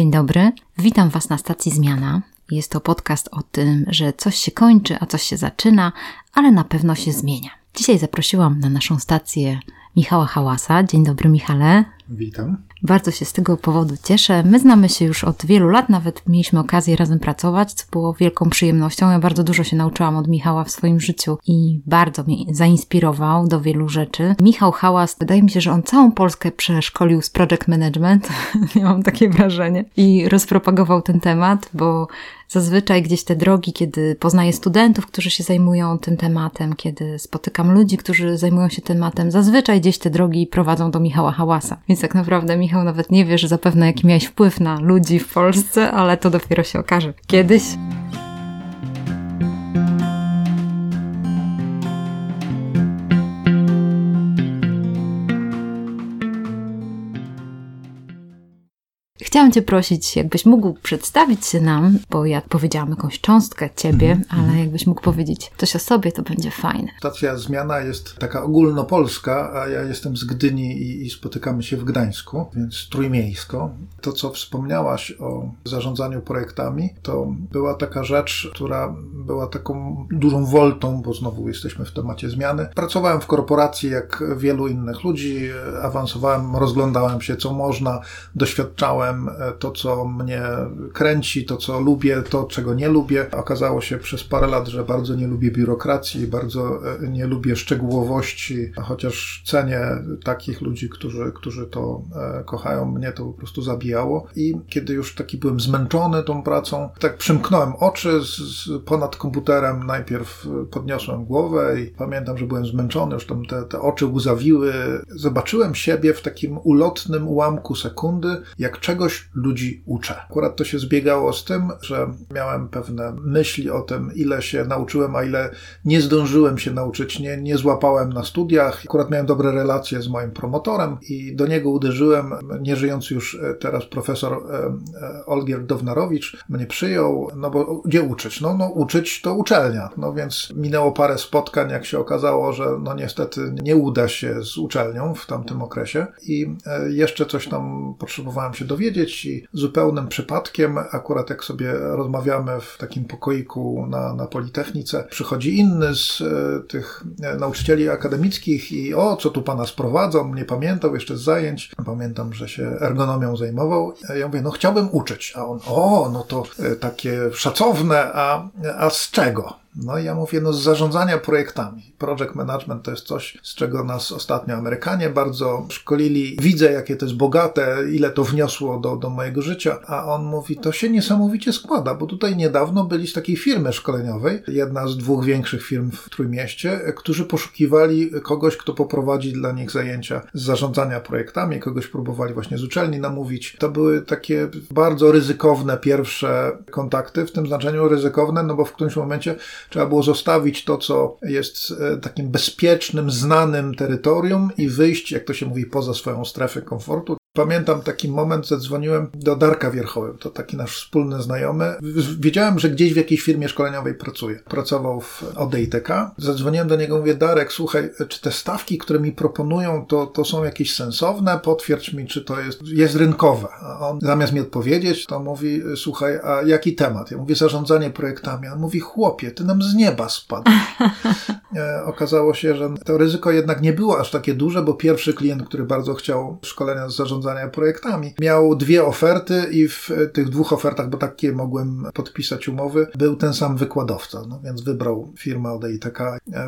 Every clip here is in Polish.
Dzień dobry, witam Was na stacji Zmiana. Jest to podcast o tym, że coś się kończy, a coś się zaczyna, ale na pewno się zmienia. Dzisiaj zaprosiłam na naszą stację Michała Hałasa. Dzień dobry, Michale. Witam. Bardzo się z tego powodu cieszę. My znamy się już od wielu lat, nawet mieliśmy okazję razem pracować, co było wielką przyjemnością. Ja bardzo dużo się nauczyłam od Michała w swoim życiu i bardzo mnie zainspirował do wielu rzeczy. Michał Hałas, wydaje mi się, że on całą Polskę przeszkolił z project management, miałam takie wrażenie, i rozpropagował ten temat, bo zazwyczaj gdzieś te drogi, kiedy poznaję studentów, którzy się zajmują tym tematem, kiedy spotykam ludzi, którzy zajmują się tematem, zazwyczaj gdzieś te drogi prowadzą do Michała Hałasa. Więc tak naprawdę Michał nawet nie wie, że zapewne jaki miałeś wpływ na ludzi w Polsce, ale to dopiero się okaże kiedyś. Chciałam Cię prosić, jakbyś mógł przedstawić się nam, bo ja powiedziałam jakąś cząstkę Ciebie, Mhm. ale jakbyś mógł powiedzieć coś o sobie, to będzie fajne. Stacja Zmiana jest taka ogólnopolska, a ja jestem z Gdyni i, i spotykamy się w Gdańsku, więc trójmiejsko. To, co wspomniałaś o zarządzaniu projektami, to była taka rzecz, która była taką dużą woltą, bo znowu jesteśmy w temacie zmiany. Pracowałem w korporacji jak wielu innych ludzi, awansowałem, rozglądałem się, co można, doświadczałem e, to, co mnie kręci, to, co lubię, to, czego nie lubię. Okazało się przez parę lat, że bardzo nie lubię biurokracji, bardzo e, nie lubię szczegółowości, chociaż cenię takich ludzi, którzy, którzy to e, kochają. Mnie to po prostu zabijało. I kiedy już taki byłem zmęczony tą pracą, tak przymknąłem oczy z, z ponad komputerem. Najpierw podniosłem głowę i pamiętam, że byłem zmęczony, już tam te, te oczy łzawiły. Zobaczyłem siebie w takim ulotnym ułamku sekundy, jak czegoś ludzi uczę. Akurat to się zbiegało z tym, że miałem pewne myśli o tym, ile się nauczyłem, a ile nie zdążyłem się nauczyć, nie, nie złapałem na studiach. Akurat miałem dobre relacje z moim promotorem i do niego uderzyłem. Nieżyjący już e, teraz profesor e, e, Olgier Downarowicz mnie przyjął, no bo gdzie uczyć? No, no uczyć to uczelnia. No więc minęło parę spotkań, jak się okazało, że no niestety nie uda się z uczelnią w tamtym okresie i jeszcze coś tam potrzebowałem się dowiedzieć i zupełnym przypadkiem, akurat jak sobie rozmawiamy w takim pokoiku na, na Politechnice, przychodzi inny z e, tych e, nauczycieli akademickich i o, co tu pana sprowadzą, nie pamiętał jeszcze z zajęć. Pamiętam, że się ergonomią zajmował. Ja mówię, no chciałbym uczyć, a on, o, no to e, takie szacowne, a, a z czego? No i ja mówię, no z zarządzania projektami. Project management to jest coś, z czego nas ostatnio Amerykanie bardzo szkolili. Widzę, jakie to jest bogate, ile to wniosło do, do mojego życia. A on mówi, to się niesamowicie składa, bo tutaj niedawno byli z takiej firmy szkoleniowej, jedna z dwóch większych firm w Trójmieście, którzy poszukiwali kogoś, kto poprowadzi dla nich zajęcia z zarządzania projektami, kogoś próbowali właśnie z uczelni namówić. To były takie bardzo ryzykowne pierwsze kontakty, w tym znaczeniu ryzykowne, no bo w którymś momencie Trzeba było zostawić to, co jest e, takim bezpiecznym, znanym terytorium i wyjść, jak to się mówi, poza swoją strefę komfortu. Pamiętam taki moment, zadzwoniłem do Darka Wierchoły, to taki nasz wspólny znajomy. Wiedziałem, że gdzieś w jakiejś firmie szkoleniowej pracuje. Pracował w ODITK. Zadzwoniłem do niego, mówię, Darek, słuchaj, czy te stawki, które mi proponują, to, to są jakieś sensowne? Potwierdź mi, czy to jest, jest rynkowe. A on zamiast mi odpowiedzieć, to mówi, słuchaj, a jaki temat? Ja mówię, zarządzanie projektami. On mówi, chłopie, ty nam z nieba spadł. e, okazało się, że to ryzyko jednak nie było aż takie duże, bo pierwszy klient, który bardzo chciał szkolenia z zarządzania zarządzania projektami. Miał dwie oferty i w tych dwóch ofertach, bo takie mogłem podpisać umowy, był ten sam wykładowca, no więc wybrał firmę od ITK.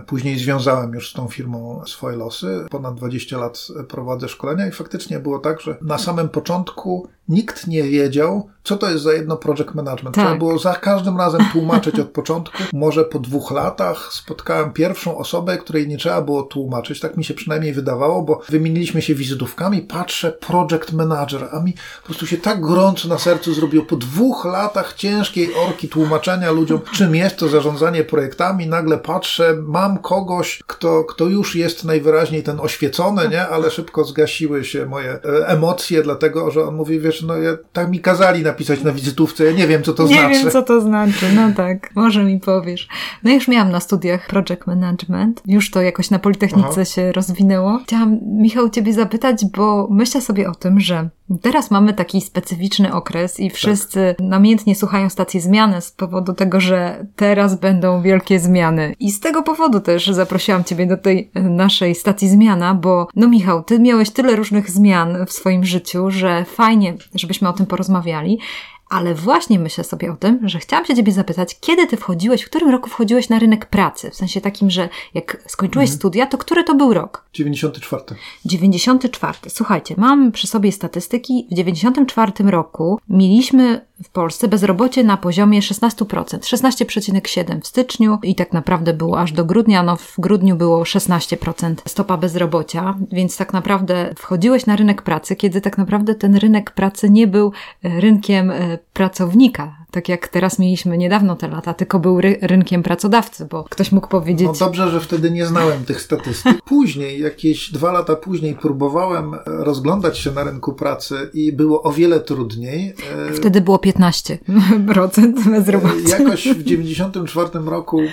Później związałem już z tą firmą swoje losy. Ponad 20 lat prowadzę szkolenia i faktycznie było tak, że na samym początku nikt nie wiedział, co to jest za jedno project management. Tak. Trzeba było za każdym razem tłumaczyć od początku. Może po dwóch latach spotkałem pierwszą osobę, której nie trzeba było tłumaczyć. Tak mi się przynajmniej wydawało, bo wymieniliśmy się wizytówkami. Patrzę, project manager, a mi po prostu się tak gorąco na sercu zrobiło. Po dwóch latach ciężkiej orki tłumaczenia ludziom, czym jest to zarządzanie projektami, nagle patrzę, mam kogoś, kto, kto już jest najwyraźniej ten oświecony, nie? ale szybko zgasiły się moje e, emocje, dlatego że on mówi, wiesz, no ja, tak mi kazali napisać na wizytówce, ja nie wiem, co to nie znaczy. wiem, co to znaczy. No tak, może mi powiesz. No już miałam na studiach project management. Już to jakoś na Politechnice Aha. się rozwinęło. Chciałam, Michał, ciebie zapytać, bo myślę sobie o tym, że Teraz mamy taki specyficzny okres i wszyscy tak. namiętnie słuchają stacji zmiany z powodu tego, że teraz będą wielkie zmiany. I z tego powodu też zaprosiłam Ciebie do tej naszej stacji zmiana, bo no Michał, Ty miałeś tyle różnych zmian w swoim życiu, że fajnie, żebyśmy o tym porozmawiali. Ale właśnie myślę sobie o tym, że chciałam się Ciebie zapytać, kiedy Ty wchodziłeś, w którym roku wchodziłeś na rynek pracy? W sensie takim, że jak skończyłeś mhm. studia, to który to był rok? 94. 94. Słuchajcie, mam przy sobie statystyki. W 94 roku mieliśmy w Polsce bezrobocie na poziomie 16%, 16,7% w styczniu i tak naprawdę było aż do grudnia, no w grudniu było 16% stopa bezrobocia, więc tak naprawdę wchodziłeś na rynek pracy, kiedy tak naprawdę ten rynek pracy nie był rynkiem e, pracownika, tak jak teraz mieliśmy niedawno te lata, tylko był ry rynkiem pracodawcy, bo ktoś mógł powiedzieć. No dobrze, że wtedy nie znałem tych statystyk. Później, jakieś dwa lata później, próbowałem rozglądać się na rynku pracy i było o wiele trudniej. E, wtedy było 15% bezrobocia. Jakoś w 94 roku e,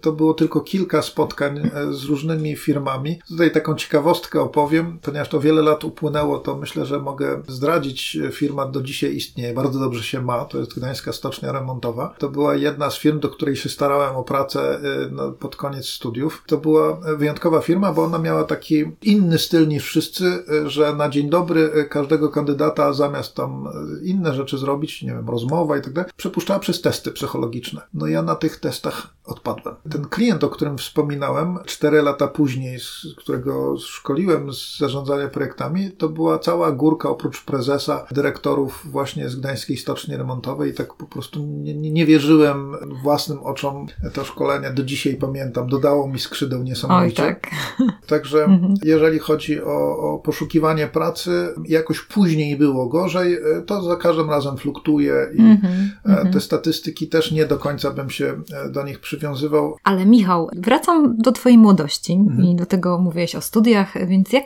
to było tylko kilka spotkań e, z różnymi firmami. Tutaj taką ciekawostkę opowiem, ponieważ to wiele lat upłynęło, to myślę, że mogę zdradzić. Firma do dzisiaj istnieje, bardzo dobrze się ma. To jest Gdańska stocznia remontowa. To była jedna z firm, do której się starałem o pracę y, no, pod koniec studiów. To była wyjątkowa firma, bo ona miała taki inny styl niż wszyscy, y, że na dzień dobry y, każdego kandydata zamiast tam inne rzeczy zrobić, nie wiem, rozmowa i tak dalej, przepuszczała przez testy psychologiczne. No ja na tych testach odpadłem. Ten klient, o którym wspominałem, cztery lata później, z którego szkoliłem z zarządzania projektami, to była cała górka oprócz prezesa, dyrektorów właśnie z Gdańskiej Stoczni Remontowej i tak po prostu nie, nie wierzyłem własnym oczom. To szkolenie do dzisiaj pamiętam, dodało mi skrzydeł niesamowicie. Oj, tak. Także mhm. jeżeli chodzi o, o, poszukiwanie pracy, jakoś później było gorzej, to za każdym razem fluktuje i mhm, mhm. te statystyki też nie do końca bym się do nich przywiązywał. Ale Michał, wracam do twojej młodości i do tego mówiłeś o studiach, więc jak,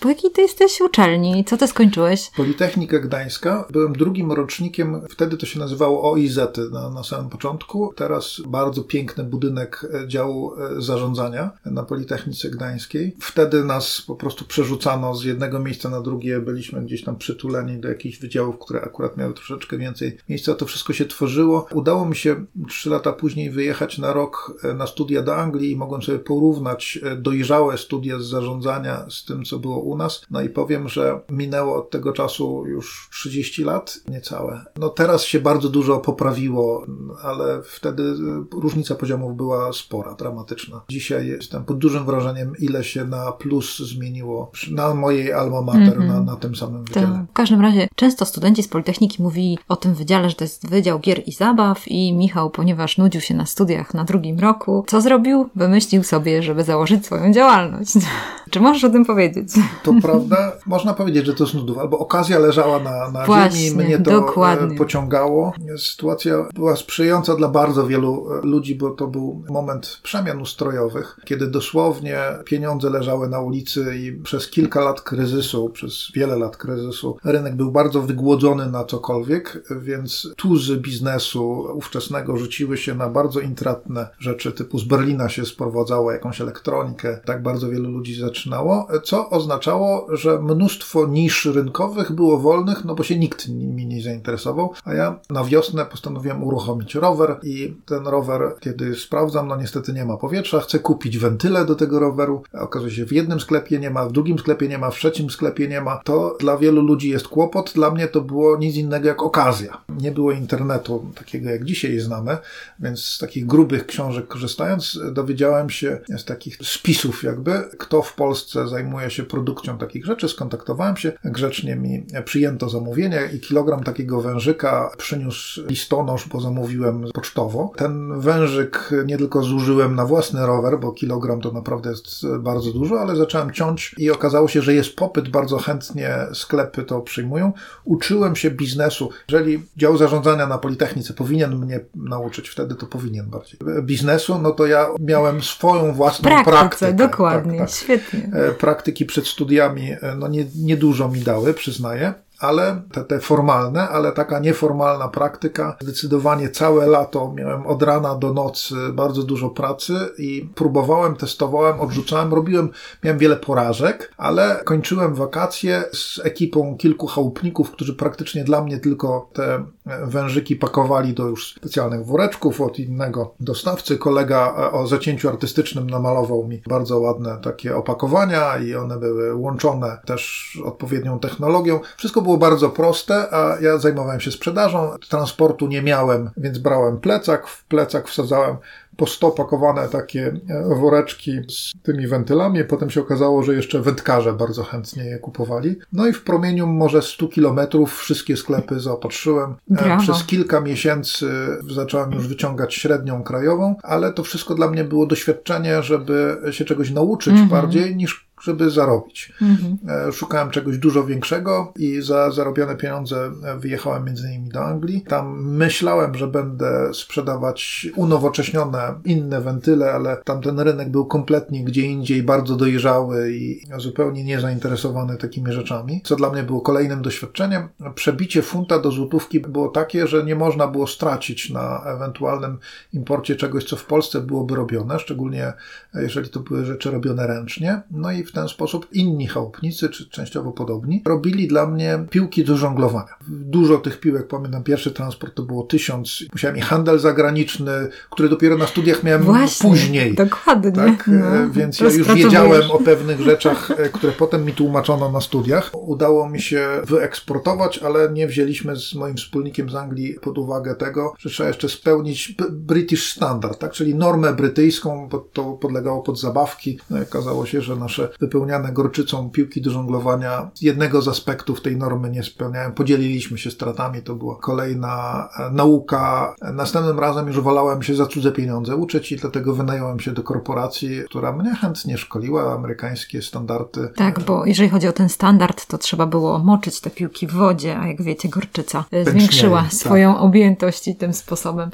po jakiej ty jesteś uczelni? Co ty skończyłeś? Politechnika Gdańska. Byłem drugim rocznikiem, wtedy to się nazywało OIZ na, na samym początku. Teraz bardzo piękny budynek e, działu e, zarządzania na Politechnice Gdańskiej. Wtedy nas po prostu przerzucano z jednego miejsca na drugie. Byliśmy gdzieś tam przytuleni do jakichś wydziałów, które akurat miały troszeczkę więcej miejsca. To wszystko się tworzyło. Udało mi się trzy lata później wyjechać na rok e, na studia do Anglii i mogłem sobie porównać dojrzałe studia z zarządzania z tym, co było u nas. No i powiem, że minęło od tego czasu już 30 lat, niecałe. No teraz się bardzo dużo poprawiło, ale wtedy różnica poziomów była spora, dramatyczna. Dzisiaj jestem pod dużym wrażeniem, ile się na plus zmieniło na mojej alma mater, mm -hmm. na, na tym samym wydziale. To, w każdym razie często studenci z Politechniki mówili o tym wydziale, że to jest Wydział Gier i Zabaw i Michał, ponieważ nudził się na studiach na drugim roku, co zrobił? Wymyślił sobie, żeby założyć swoją działalność. Czy możesz o tym powiedzieć? To prawda. Można powiedzieć, że to z nudów. Albo okazja leżała na, na Właśnie, ziemi, mnie to e, dokładnie. pociągało. Sytuacja była sprzyjająca dla bardzo wielu e, ludzi, bo to był moment przemian ustrojowych, kiedy dosłownie pieniądze leżały na ulicy i przez kilka lat kryzysu, przez wiele lat kryzysu, rynek był bardzo wygłodzony na cokolwiek, więc tuzy biznesu ówczesnego rzuciły się na bardzo intratne rzeczy, typu z Berlina się sprowadzało jakąś elektronikę. Tak bardzo wielu ludzi zaczynało, co oznaczało, że mnóstwo nisz rynkowych było wolnych, no bo się nikt nimi nie zainteresował, a ja na wiosnę postanowiłem uruchomić rower i ten rower, kiedy sprawdzam, no niestety nie ma powietrza, chcę kupić wentyle do tego roweru, okazuje się w jednym sklepie nie ma, w drugim sklepie nie ma, w trzecim sklepie nie ma. To dla wielu ludzi jest kłopot, dla mnie to było nic innego jak okazja. Nie było internetu takiego jak dzisiaj znamy, więc z takich grubych książek korzystając dowiedziałem się z takich spisów jakby, kto w Polsce zajmuje się produkcją takich rzeczy, skontaktowałem się, grzecznie mi przyjęto zamówienie i kilogram takiego wężyka przyniósł listonosz, bo zamówiłem pocztowo. Ten wężyk nie tylko zużyłem na własny rower, bo kilogram to naprawdę jest bardzo dużo, ale zacząłem ciąć i okazało się, że jest popyt, bardzo chętnie sklepy to przyjmują. Uczyłem się biznesu. Jeżeli dział zarządzania na Politechnice powinien mnie nauczyć, wtedy to powinien bardziej. Biznesu, no to ja miałem swoją własną Praktyce, praktykę. dokładnie, tak, tak. świetnie. E, praktyki przed studiami, e, no nie, niedużo mi dały, przyznaję ale te, te formalne, ale taka nieformalna praktyka. Zdecydowanie całe lato miałem od rana do nocy bardzo dużo pracy i próbowałem, testowałem, odrzucałem, robiłem, miałem wiele porażek, ale kończyłem wakacje z ekipą kilku chałupników, którzy praktycznie dla mnie tylko te wężyki pakowali do już specjalnych woreczków od innego dostawcy. Kolega o zacięciu artystycznym namalował mi bardzo ładne takie opakowania i one były łączone też odpowiednią technologią. Wszystko było bardzo proste, a ja zajmowałem się sprzedażą. Transportu nie miałem, więc brałem plecak, w plecak wsadzałem po 100 pakowane takie e, woreczki z tymi wentylami. Potem się okazało, że jeszcze wędkarze bardzo chętnie je kupowali. No i w promieniu może 100 kilometrów wszystkie sklepy zaopatrzyłem. E, Brawo. Przez kilka miesięcy zacząłem już wyciągać średnią krajową, ale to wszystko dla mnie było doświadczenie, żeby się czegoś nauczyć Mhm. bardziej niż żeby zarobić. Mhm. E, Szukałem czegoś dużo większego i za zarobione pieniądze e, wyjechałem między innymi do Anglii. Tam myślałem, że będę sprzedawać unowocześnione inne wentyle, ale tamten rynek był kompletnie gdzie indziej, bardzo dojrzały i zupełnie niezainteresowany takimi rzeczami, co dla mnie było kolejnym doświadczeniem. Przebicie funta do złotówki było takie, że nie można było stracić na ewentualnym imporcie czegoś, co w Polsce byłoby robione, szczególnie e, jeżeli to były rzeczy robione ręcznie. No i w ten sposób inni chałupnicy, czy częściowo podobni, robili dla mnie piłki do żonglowania. Dużo tych piłek, pamiętam, pierwszy transport to było tysiąc. Musiałem i handel zagraniczny, który dopiero na studiach miałem Właśnie, później. Dokładnie. Tak, No, e, więc ja już wiedziałem o pewnych rzeczach, e, które potem mi tłumaczono na studiach. Udało mi się wyeksportować, ale nie wzięliśmy z moim wspólnikiem z Anglii pod uwagę tego, że trzeba jeszcze spełnić British Standard, tak? czyli normę brytyjską, bo to podlegało pod zabawki. No i okazało się, że nasze wypełniane gorczycą piłki do żonglowania jednego z aspektów tej normy nie spełniają. Podzieliliśmy się stratami, to była kolejna e, nauka. Następnym razem już wolałem się za cudze pieniądze uczyć i dlatego wynająłem się do korporacji, która mnie chętnie szkoliła, amerykańskie standardy. Tak, bo jeżeli chodzi o ten standard, to trzeba było moczyć te piłki w wodzie, a jak wiecie, gorczyca e, zwiększyła tak. swoją objętość i tym sposobem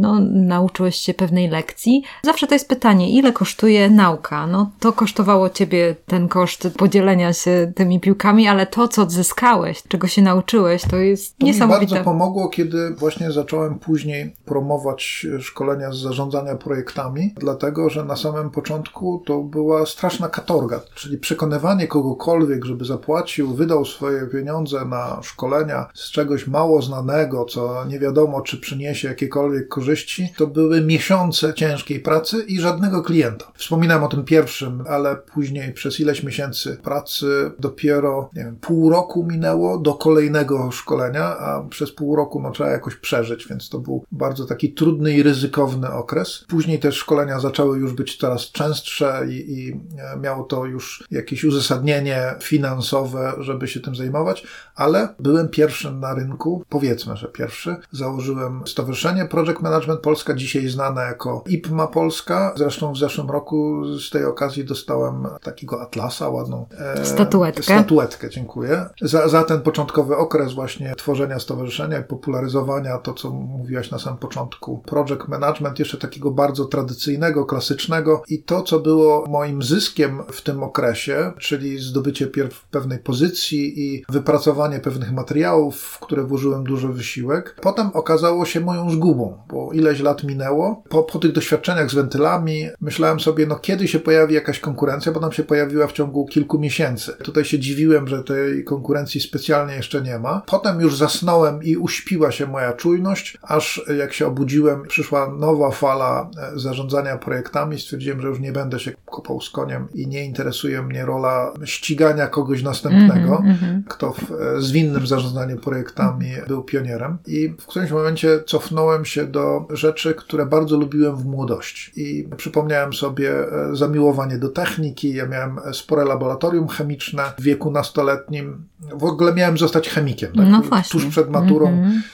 no, nauczyłeś się pewnej lekcji. Zawsze to jest pytanie, ile kosztuje nauka? No to kosztowało ciebie ten koszt podzielenia się tymi piłkami, ale to, co odzyskałeś, czego się nauczyłeś, to jest To mi niesamowite. bardzo pomogło, kiedy właśnie zacząłem później promować szkolenia z zarządzania projektami, dlatego że na samym początku to była straszna katorga, czyli przekonywanie kogokolwiek, żeby zapłacił, wydał swoje pieniądze na szkolenia z czegoś mało znanego, co nie wiadomo, czy przyniesie jakiekolwiek korzyści, to były miesiące ciężkiej pracy i żadnego klienta. Wspominałem o tym pierwszym, ale później przez ileś miesięcy pracy dopiero nie wiem, pół roku minęło do kolejnego szkolenia, a przez pół roku no, trzeba jakoś przeżyć, więc to był bardzo taki trudny i ryzykowny okres. Później te szkolenia zaczęły już być coraz częstsze i, i e, miało to już jakieś uzasadnienie finansowe, żeby się tym zajmować, ale byłem pierwszym na rynku, powiedzmy, że pierwszy. Założyłem Stowarzyszenie Project Management Polska, dzisiaj znane jako IPMA Polska. Zresztą w zeszłym roku z tej okazji dostałem takiego atlasa, ładną e, Statuetkę. Statuetkę, dziękuję. Za, za ten początkowy okres właśnie tworzenia stowarzyszenia i popularyzowania to, co mówiłaś na samym początku. Project Management, jeszcze takiego bardzo tradycyjnego, klasycznego i to, co było moim zyskiem w tym okresie, czyli zdobycie pierw pewnej pozycji i wypracowanie pewnych materiałów, w które włożyłem duży wysiłek, potem okazało się moją zgubą, bo ileś lat minęło. Po, po tych doświadczeniach z wentylami myślałem sobie, no kiedy się pojawi jakaś konkurencja, bo nam się pojawiła w ciągu kilku miesięcy. Tutaj się dziwiłem, że tej konkurencji specjalnie jeszcze nie ma. Potem już zasnąłem i uśpiła się moja czujność, aż jak się obudziłem, przyszła nowa fala e, zarządzania projektami. Stwierdziłem, że już nie będę się kopał z koniem i nie interesuje mnie rola ścigania kogoś następnego, Mhm, mhm. kto w e, zwinnym zarządzaniu projektami był pionierem. I w którymś momencie cofnąłem się do rzeczy, które bardzo lubiłem w młodości. I przypomniałem sobie e, zamiłowanie do techniki. Ja miałem e, spore laboratorium chemiczne w wieku nastoletnim. W ogóle miałem zostać chemikiem. Tak? No. Tuż przed maturą, e,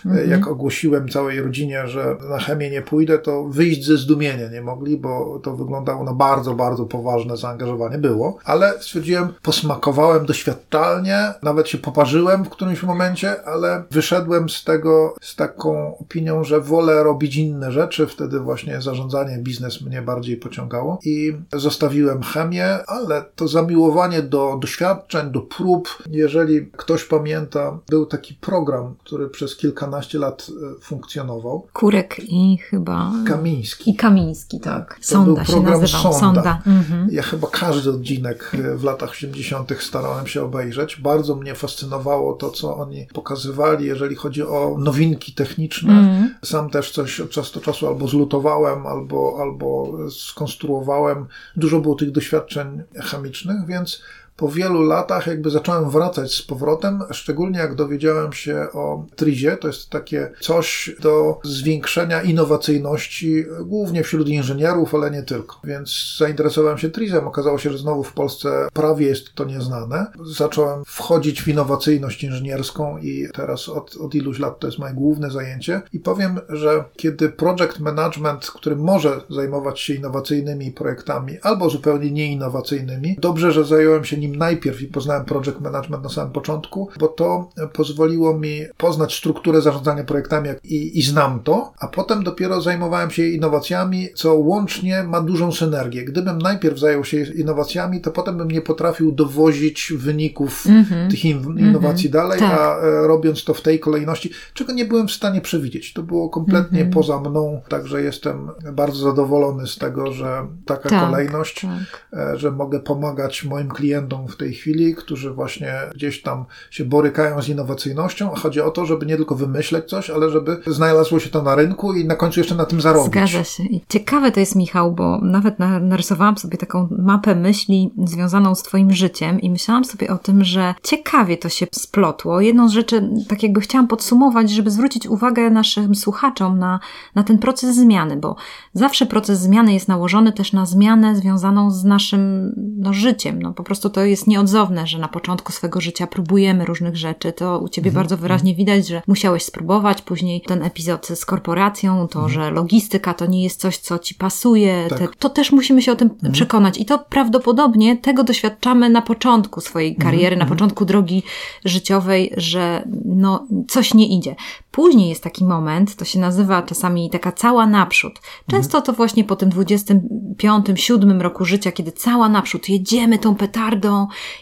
mhm. jak ogłosiłem całej rodzinie, że na chemię nie pójdę, to wyjść ze zdumienia nie mogli, bo to wyglądało na bardzo, bardzo poważne zaangażowanie. Było. Ale stwierdziłem, posmakowałem doświadczalnie, nawet się poparzyłem w którymś momencie, ale wyszedłem z tego z taką opinią, że wolę robić inne rzeczy. Wtedy właśnie zarządzanie, biznes mnie bardziej pociągało i zostawiłem chemię, ale to zamiłowanie do doświadczeń, do prób, jeżeli ktoś pamięta, był taki program, który przez kilkanaście lat e, funkcjonował. Kurek i chyba... Kamiński. I Kamiński, tak. To Sonda się nazywał. Sonda. Sonda. Mhm. Ja chyba każdy odcinek e, w latach 80. starałem się obejrzeć. Bardzo mnie fascynowało to, co oni pokazywali, jeżeli chodzi o nowinki techniczne. Mhm. Sam też coś od czasu do czasu albo zlutowałem, albo, albo skonstruowałem. Dużo było tych doświadczeń chemicznych, więc po wielu latach jakby zacząłem wracać z powrotem, szczególnie jak dowiedziałem się o trizie, to jest takie coś do zwiększenia innowacyjności, głównie wśród inżynierów, ale nie tylko. Więc zainteresowałem się trizem, okazało się, że znowu w Polsce prawie jest to nieznane. Zacząłem wchodzić w innowacyjność inżynierską i teraz od, od iluś lat to jest moje główne zajęcie. I powiem, że kiedy project management, który może zajmować się innowacyjnymi projektami albo zupełnie nieinnowacyjnymi, dobrze, że zająłem się nim najpierw i poznałem project management na samym początku, bo to pozwoliło mi poznać strukturę zarządzania projektami i, i znam to, a potem dopiero zajmowałem się innowacjami, co łącznie ma dużą synergię. Gdybym najpierw zajął się innowacjami, to potem bym nie potrafił dowozić wyników tych in, innowacji dalej, tak. a e, robiąc to w tej kolejności, czego nie byłem w stanie przewidzieć. To było kompletnie poza mną, także jestem bardzo zadowolony z tego, że taka Tak, kolejność, tak. e, że mogę pomagać moim klientom w tej chwili, którzy właśnie gdzieś tam się borykają z innowacyjnością, chodzi o to, żeby nie tylko wymyśleć coś, ale żeby znalazło się to na rynku i na końcu jeszcze na tym zarobić. Zgadza się. I ciekawe to jest, Michał, bo nawet na, narysowałam sobie taką mapę myśli związaną z Twoim życiem i myślałam sobie o tym, że ciekawie to się splotło. Jedną z rzeczy, tak jakby chciałam podsumować, żeby zwrócić uwagę naszym słuchaczom na, na ten proces zmiany, bo zawsze proces zmiany jest nałożony też na zmianę związaną z naszym no, życiem. No, po prostu to jest nieodzowne, że na początku swego życia próbujemy różnych rzeczy. To u Ciebie bardzo wyraźnie widać, że musiałeś spróbować. Później ten epizod z korporacją, to, że logistyka to nie jest coś, co Ci pasuje. Tak. Te, to też musimy się o tym przekonać. I to prawdopodobnie tego doświadczamy na początku swojej kariery, na początku drogi życiowej, że no, coś nie idzie. Później jest taki moment, to się nazywa czasami taka cała naprzód. Często to właśnie po tym 25, 7 roku życia, kiedy cała naprzód, jedziemy tą petardą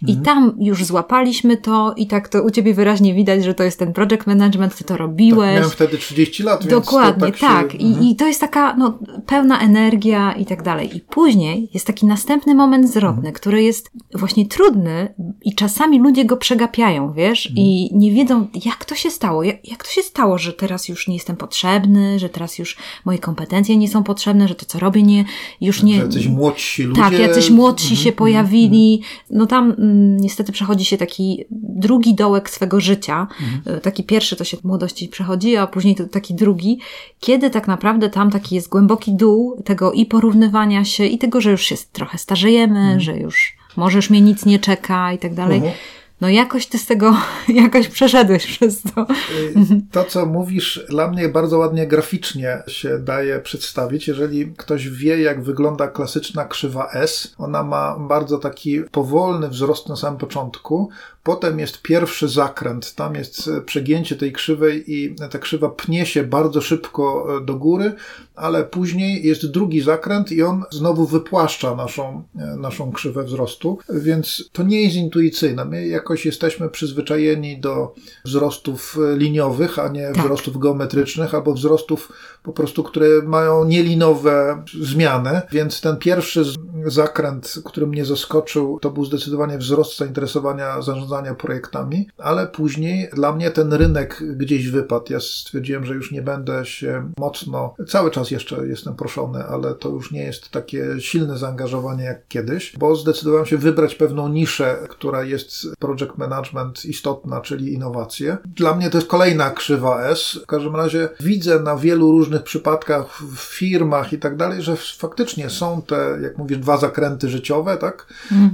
i tam już złapaliśmy to i tak to u Ciebie wyraźnie widać, że to jest ten project management, Ty to robiłeś. Miałem wtedy 30 lat, więc Dokładnie, tak, tak. Się, I, I to jest taka no, pełna energia i tak dalej. I później jest taki następny moment zwrotny, który jest właśnie trudny i czasami ludzie go przegapiają, wiesz, i nie wiedzą, jak to się stało. Jak, jak to się stało, że teraz już nie jestem potrzebny, że teraz już moje kompetencje nie są potrzebne, że to, co robię, nie, już nie... Jacyś młodsi ludzie. Tak, jacyś młodsi się pojawili. No tam mm, niestety przechodzi się taki drugi dołek swego życia. Y, Taki pierwszy to się w młodości przechodzi, a później to taki drugi, kiedy tak naprawdę tam taki jest głęboki dół tego i porównywania się, i tego, że już się trochę starzejemy, że już może już mnie nic nie czeka i tak dalej. Mhm. No jakoś ty z tego, jakoś przeszedłeś przez to. Y, To, co mówisz, dla mnie bardzo ładnie graficznie się daje przedstawić. Jeżeli ktoś wie, jak wygląda klasyczna krzywa S, ona ma bardzo taki powolny wzrost na samym początku. Potem jest pierwszy zakręt, tam jest e, przegięcie tej krzywej i ta krzywa pnie się bardzo szybko e, do góry, ale później jest drugi zakręt i on znowu wypłaszcza naszą, e, naszą krzywę wzrostu, więc to nie jest intuicyjne. My jakoś jesteśmy przyzwyczajeni do wzrostów liniowych, a nie Tak. wzrostów geometrycznych, albo wzrostów po prostu, które mają nielinowe zmiany, więc ten pierwszy zakręt, który mnie zaskoczył, to był zdecydowanie wzrost zainteresowania zarządzania projektami, ale później dla mnie ten rynek gdzieś wypadł. Ja stwierdziłem, że już nie będę się mocno, cały czas jeszcze jestem proszony, ale to już nie jest takie silne zaangażowanie jak kiedyś, bo zdecydowałem się wybrać pewną niszę, która jest project management istotna, czyli innowacje. Dla mnie to jest kolejna krzywa S. W każdym razie widzę na wielu różnych przypadkach w firmach i tak dalej, że faktycznie są te, jak mówisz, dwa zakręty życiowe, tak?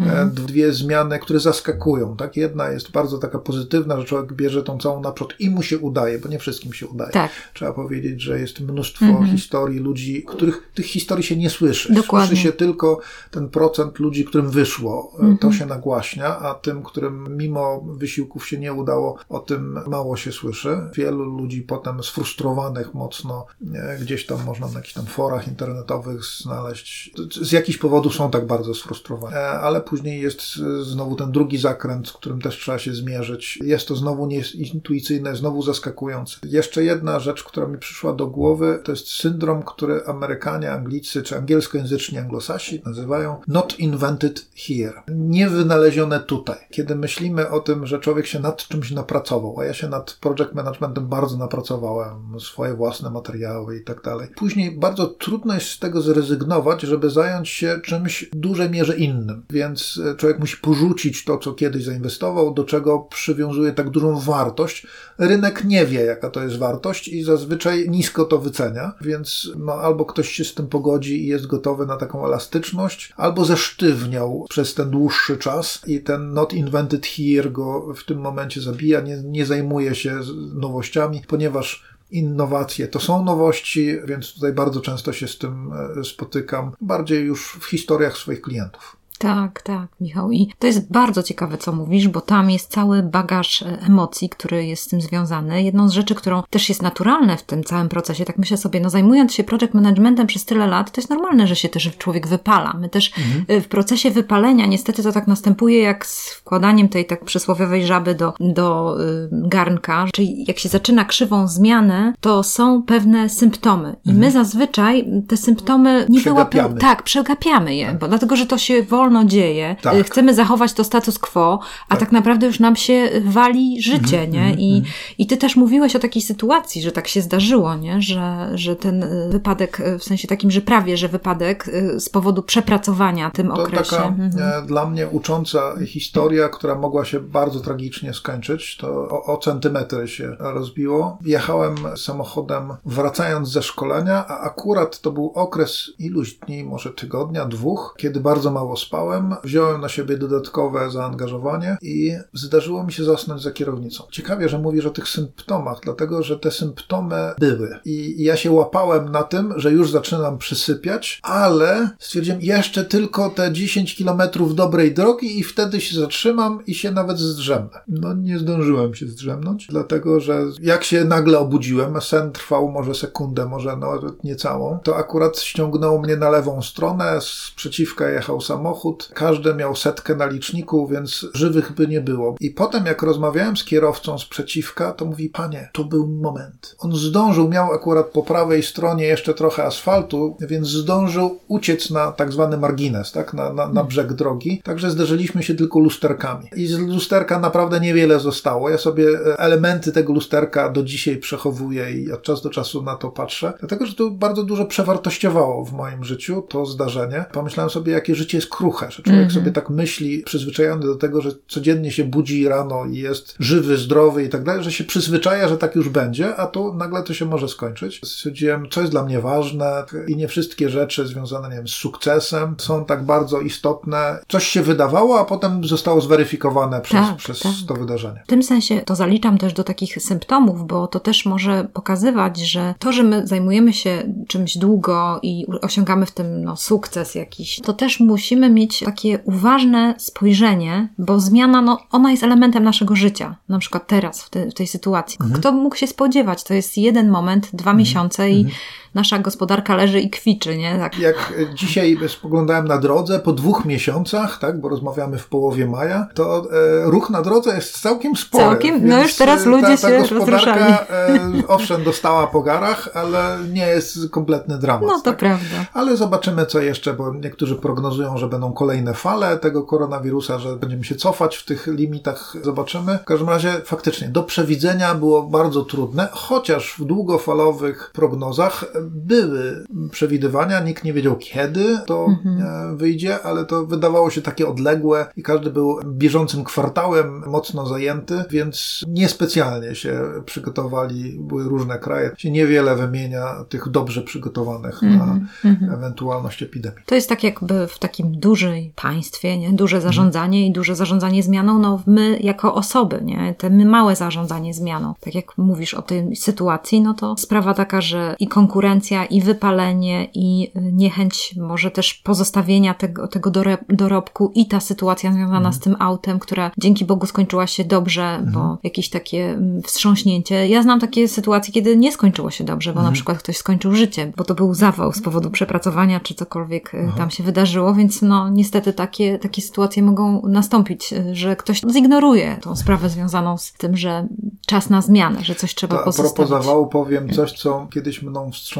E, Dwie zmiany, które zaskakują, tak? Jedna jest bardzo taka pozytywna, że człowiek bierze tą całą naprzód i mu się udaje, bo nie wszystkim się udaje. Tak. Trzeba powiedzieć, że jest mnóstwo historii ludzi, których tych historii się nie słyszy. Dokładnie. Słyszy się tylko ten procent ludzi, którym wyszło. E, To się nagłaśnia, a tym, którym mimo wysiłków się nie udało, o tym mało się słyszy. Wielu ludzi potem sfrustrowanych mocno e, gdzieś tam można na jakichś tam forach internetowych znaleźć. Z jakichś powodów są tak bardzo sfrustrowani. E, Ale później jest znowu ten drugi zakręt, z którym też trzeba się zmierzyć. Jest to znowu nieintuicyjne, znowu zaskakujące. Jeszcze jedna rzecz, która mi przyszła do głowy, to jest syndrom, który Amerykanie, Anglicy czy angielskojęzyczni anglosasi nazywają not invented here. Nie wynalezione tutaj. Kiedy myślimy o tym, że człowiek się nad czymś napracował, a ja się nad project managementem bardzo napracowałem, swoje własne materiały i tak dalej. Później bardzo trudno jest z tego zrezygnować, żeby zająć się czymś w dużej mierze innym. Więc e, człowiek musi porzucić to, co kiedyś zainwestował, do czego przywiązuje tak dużą wartość. Rynek nie wie, jaka to jest wartość i zazwyczaj nisko to wycenia, więc no, albo ktoś się z tym pogodzi i jest gotowy na taką elastyczność, albo zesztywniał przez ten dłuższy czas i ten not invented here go w tym momencie zabija, nie, nie zajmuje się nowościami, ponieważ innowacje. To są nowości, więc tutaj bardzo często się z tym e, spotykam, bardziej już w historiach swoich klientów. Tak, tak, Michał. I to jest bardzo ciekawe, co mówisz, bo tam jest cały bagaż e, emocji, który jest z tym związany. Jedną z rzeczy, którą też jest naturalne w tym całym procesie, tak myślę sobie, no zajmując się project managementem przez tyle lat, to jest normalne, że się też człowiek wypala. My też mhm. E, w procesie wypalenia, niestety to tak następuje jak z wkładaniem tej tak przysłowiowej żaby do, do y, garnka, czyli jak się zaczyna krzywą zmianę, to są pewne symptomy. I mhm. my zazwyczaj te symptomy nie wyłapiamy. Tak, przegapiamy je, tak. bo dlatego, że to się wolno wolno dzieje. Tak. Y, chcemy zachować to status quo, a tak. tak naprawdę już nam się wali życie, mm, nie? I, mm. I ty też mówiłeś o takiej sytuacji, że tak się zdarzyło, nie? Że, że ten y, wypadek, y, w sensie takim, że prawie, że wypadek z powodu przepracowania tym to okresie. taka mhm. dla mnie ucząca historia, która mogła się bardzo tragicznie skończyć. To o, o centymetry się rozbiło. Jechałem samochodem wracając ze szkolenia, a akurat to był okres iluś dni, może tygodnia, dwóch, kiedy bardzo mało spałem wziąłem na siebie dodatkowe zaangażowanie i zdarzyło mi się zasnąć za kierownicą. Ciekawie, że mówisz o tych symptomach, dlatego że te symptomy były. I ja się łapałem na tym, że już zaczynam przysypiać, ale stwierdziłem jeszcze tylko te 10 kilometrów dobrej drogi i wtedy się zatrzymam i się nawet zdrzemnę. No nie zdążyłem się zdrzemnąć, dlatego że jak się nagle obudziłem, sen trwał może sekundę, może nawet niecałą, to akurat ściągnął mnie na lewą stronę, z przeciwka jechał samochód, samochód, każdy miał setkę na liczniku, więc żywych by nie było. I potem, jak rozmawiałem z kierowcą z przeciwka, to mówi, panie, to był moment. On zdążył, miał akurat po prawej stronie jeszcze trochę asfaltu, więc zdążył uciec na tak zwany margines, tak, na, na, na brzeg drogi. Także zderzyliśmy się tylko lusterkami. I z lusterka naprawdę niewiele zostało. Ja sobie e, elementy tego lusterka do dzisiaj przechowuję i od czasu do czasu na to patrzę, dlatego że to bardzo dużo przewartościowało w moim życiu to zdarzenie. Pomyślałem sobie, jakie życie jest kruche że człowiek mm -hmm. sobie tak myśli, przyzwyczajony do tego, że codziennie się budzi rano i jest żywy, zdrowy i tak dalej, że się przyzwyczaja, że tak już będzie, a tu nagle to się może skończyć. Stwierdziłem, co jest dla mnie ważne i nie wszystkie rzeczy związane, nie wiem, z sukcesem są tak bardzo istotne. Coś się wydawało, a potem zostało zweryfikowane przez, tak, przez tak. to wydarzenie. W tym sensie to zaliczam też do takich symptomów, bo to też może pokazywać, że to, że my zajmujemy się czymś długo i osiągamy w tym no, sukces jakiś, to też musimy mieć mieć takie uważne spojrzenie, bo zmiana, no, ona jest elementem naszego życia, na przykład teraz, w, te, w tej sytuacji. Mhm. Kto mógł się spodziewać? To jest jeden moment, dwa mhm. miesiące i mhm nasza gospodarka leży i kwiczy, nie? Tak. Jak dzisiaj spoglądałem na drodze po dwóch miesiącach, tak, bo rozmawiamy w połowie maja, to e, ruch na drodze jest całkiem spory. Całkiem, no już teraz ludzie ta, ta się rozruszali. E, owszem, dostała po garach, ale nie jest kompletny dramat. No to tak? prawda. Ale zobaczymy co jeszcze, bo niektórzy prognozują, że będą kolejne fale tego koronawirusa, że będziemy się cofać w tych limitach. Zobaczymy. W każdym razie faktycznie do przewidzenia było bardzo trudne, chociaż w długofalowych prognozach były przewidywania, nikt nie wiedział kiedy to mhm. E, wyjdzie, ale to wydawało się takie odległe i każdy był bieżącym kwartałem mocno zajęty, więc niespecjalnie się przygotowali, były różne kraje. Się niewiele wymienia tych dobrze przygotowanych mhm. na mhm. ewentualność epidemii. To jest tak jakby w takim dużej państwie, nie? duże zarządzanie i duże zarządzanie zmianą, no my jako osoby, nie? te my małe zarządzanie zmianą. Tak jak mówisz o tej sytuacji, no to sprawa taka, że i konkurencja i wypalenie i niechęć może też pozostawienia tego, tego dorobku i ta sytuacja związana mhm. z tym autem, która dzięki Bogu skończyła się dobrze, mhm. bo jakieś takie mm, wstrząśnięcie. Ja znam takie sytuacje, kiedy nie skończyło się dobrze, bo mhm. na przykład ktoś skończył życie, bo to był zawał z powodu przepracowania, czy cokolwiek y, tam się wydarzyło, więc no niestety takie, takie sytuacje mogą nastąpić, y, że ktoś zignoruje tą sprawę związaną z tym, że czas na zmianę, że coś trzeba pozostawić. A propos zawału powiem coś, co kiedyś mną wstrząsnęło.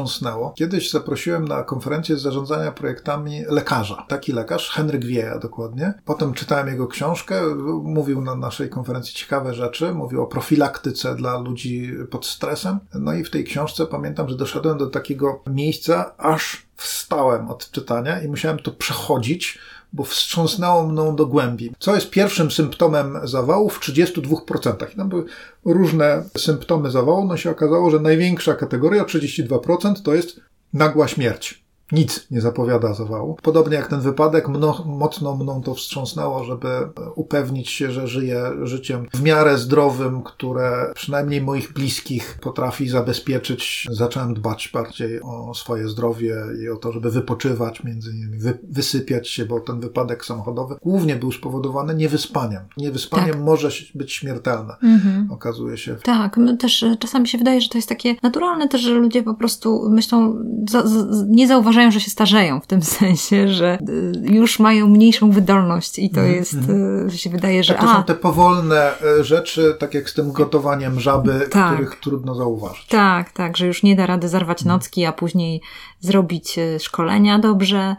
Kiedyś zaprosiłem na konferencję z zarządzania projektami lekarza. Taki lekarz, Henryk Wieja dokładnie. Potem czytałem jego książkę, mówił na naszej konferencji ciekawe rzeczy, mówił o profilaktyce dla ludzi pod stresem. No i w tej książce pamiętam, że doszedłem do takiego miejsca, aż wstałem od czytania i musiałem to przechodzić, bo wstrząsnęło mną do głębi. Co jest pierwszym symptomem zawału w 32%? I tam były różne symptomy zawału. No się okazało, że największa kategoria, 32%, to jest nagła śmierć nic nie zapowiada zawału. Podobnie jak ten wypadek, mno, mocno mną to wstrząsnęło, żeby upewnić się, że żyję życiem w miarę zdrowym, które przynajmniej moich bliskich potrafi zabezpieczyć. Zacząłem dbać bardziej o swoje zdrowie i o to, żeby wypoczywać, między innymi wy, wysypiać się, bo ten wypadek samochodowy głównie był spowodowany niewyspaniem. Niewyspaniem tak. może być śmiertelne, mhm. okazuje się. Tak, też czasami się wydaje, że to jest takie naturalne też, że ludzie po prostu myślą, za, za, nie zauważają uważają, że się starzeją w tym sensie, że y, już mają mniejszą wydolność i to mm, jest, mm. się wydaje, że... Tak, to a, są te powolne y, rzeczy, tak jak z tym gotowaniem żaby, tak. których trudno zauważyć. Tak, tak, że już nie da rady zarwać mm. nocki, a później zrobić szkolenia dobrze,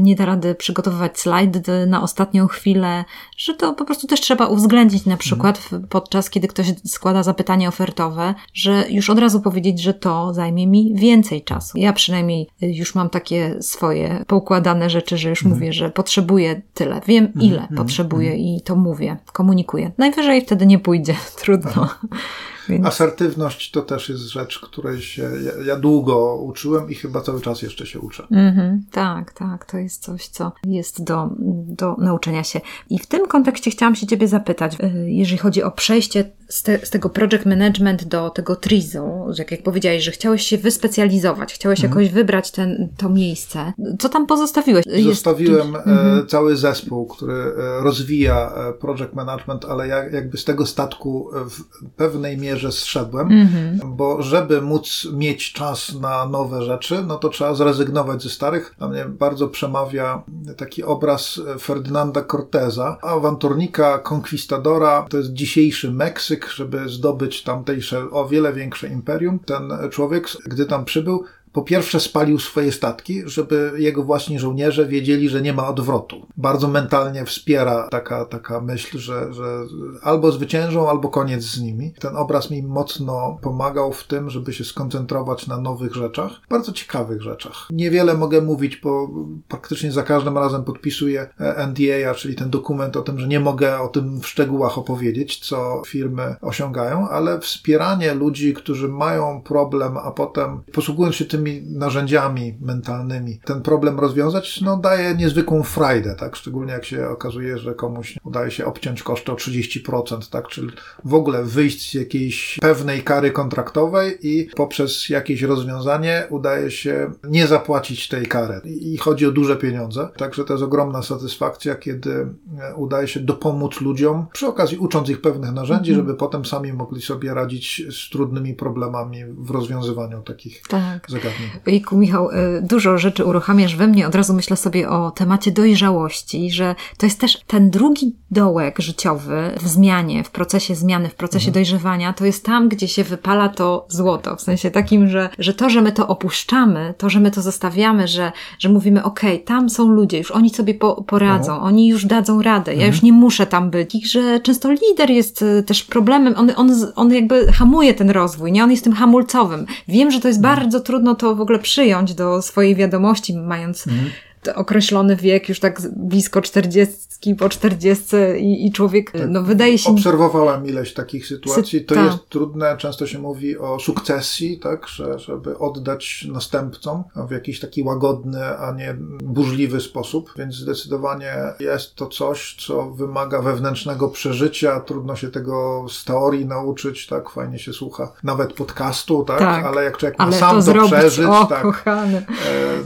nie da rady przygotowywać slajdy na ostatnią chwilę, że to po prostu też trzeba uwzględnić na przykład podczas, kiedy ktoś składa zapytanie ofertowe, że już od razu powiedzieć, że to zajmie mi więcej czasu. Ja przynajmniej y, już mam takie swoje poukładane rzeczy, że już mhm. mówię, że potrzebuję tyle. Wiem mhm. ile mhm. potrzebuję i to mówię, komunikuję. Najwyżej wtedy nie pójdzie, trudno. Więc... Asertywność to też jest rzecz, której się ja, ja długo uczyłem i chyba cały czas jeszcze się uczę. Mm-hmm, tak, tak. To jest coś, co jest do, do nauczenia się. I w tym kontekście chciałam się Ciebie zapytać, y, jeżeli chodzi o przejście z, te, z tego project management do tego trizu, że jak, jak powiedziałeś, że chciałeś się wyspecjalizować, chciałeś mm. jakoś wybrać ten, to miejsce. Co tam pozostawiłeś? Zostawiłem jest... mm-hmm. cały zespół, który e, rozwija e, project management, ale jak, jakby z tego statku w pewnej mierze zszedłem, mm-hmm. bo żeby móc mieć czas na nowe rzeczy, no to trzeba zrezygnować ze starych. Na mnie bardzo przemawia taki obraz Ferdynanda Corteza, awanturnika, konkwistadora. To jest dzisiejszy Meksyk, żeby zdobyć tamtejsze o wiele większe imperium. Ten człowiek, gdy tam przybył, po pierwsze spalił swoje statki, żeby jego właśnie żołnierze wiedzieli, że nie ma odwrotu. Bardzo mentalnie wspiera taka, taka myśl, że, że albo zwyciężą, albo koniec z nimi. Ten obraz mi mocno pomagał w tym, żeby się skoncentrować na nowych rzeczach, bardzo ciekawych rzeczach. Niewiele mogę mówić, bo praktycznie za każdym razem podpisuję NDA, czyli ten dokument o tym, że nie mogę o tym w szczegółach opowiedzieć, co firmy osiągają, ale wspieranie ludzi, którzy mają problem, a potem posługując się tym tymi narzędziami mentalnymi ten problem rozwiązać, no daje niezwykłą frajdę, tak? Szczególnie jak się okazuje, że komuś udaje się obciąć koszty o 30%, tak? Czyli w ogóle wyjść z jakiejś pewnej kary kontraktowej i poprzez jakieś rozwiązanie udaje się nie zapłacić tej kary. I chodzi o duże pieniądze. Także to jest ogromna satysfakcja, kiedy e, udaje się dopomóc ludziom, przy okazji ucząc ich pewnych narzędzi, mhm. żeby potem sami mogli sobie radzić z trudnymi problemami w rozwiązywaniu takich tak. zagadnień. Ojku, Michał, y, dużo rzeczy uruchamiasz we mnie. Od razu myślę sobie o temacie dojrzałości, że to jest też ten drugi dołek życiowy w zmianie, w procesie zmiany, w procesie mhm. dojrzewania. To jest tam, gdzie się wypala to złoto. W sensie takim, że, że to, że my to opuszczamy, to, że my to zostawiamy, że, że mówimy, okej, okay, tam są ludzie, już oni sobie po, poradzą, no. oni już dadzą radę, mhm. ja już nie muszę tam być. I że często lider jest y, też problemem, on, on, on jakby hamuje ten rozwój, nie? On jest tym hamulcowym. Wiem, że to jest mhm. bardzo trudno to w ogóle przyjąć do swojej wiadomości, mając mhm określony wiek, już tak blisko czterdziestki, po czterdziestce i, i człowiek, tak. no wydaje się... Obserwowałem ileś takich sytuacji. To Ta. jest trudne, często się mówi o sukcesji, tak, że, żeby oddać następcom w jakiś taki łagodny, a nie burzliwy sposób, więc zdecydowanie jest to coś, co wymaga wewnętrznego przeżycia, trudno się tego z teorii nauczyć, tak, fajnie się słucha nawet podcastu, tak, tak ale jak człowiek ma sam to, to przeżyć, o, tak, kochany. E,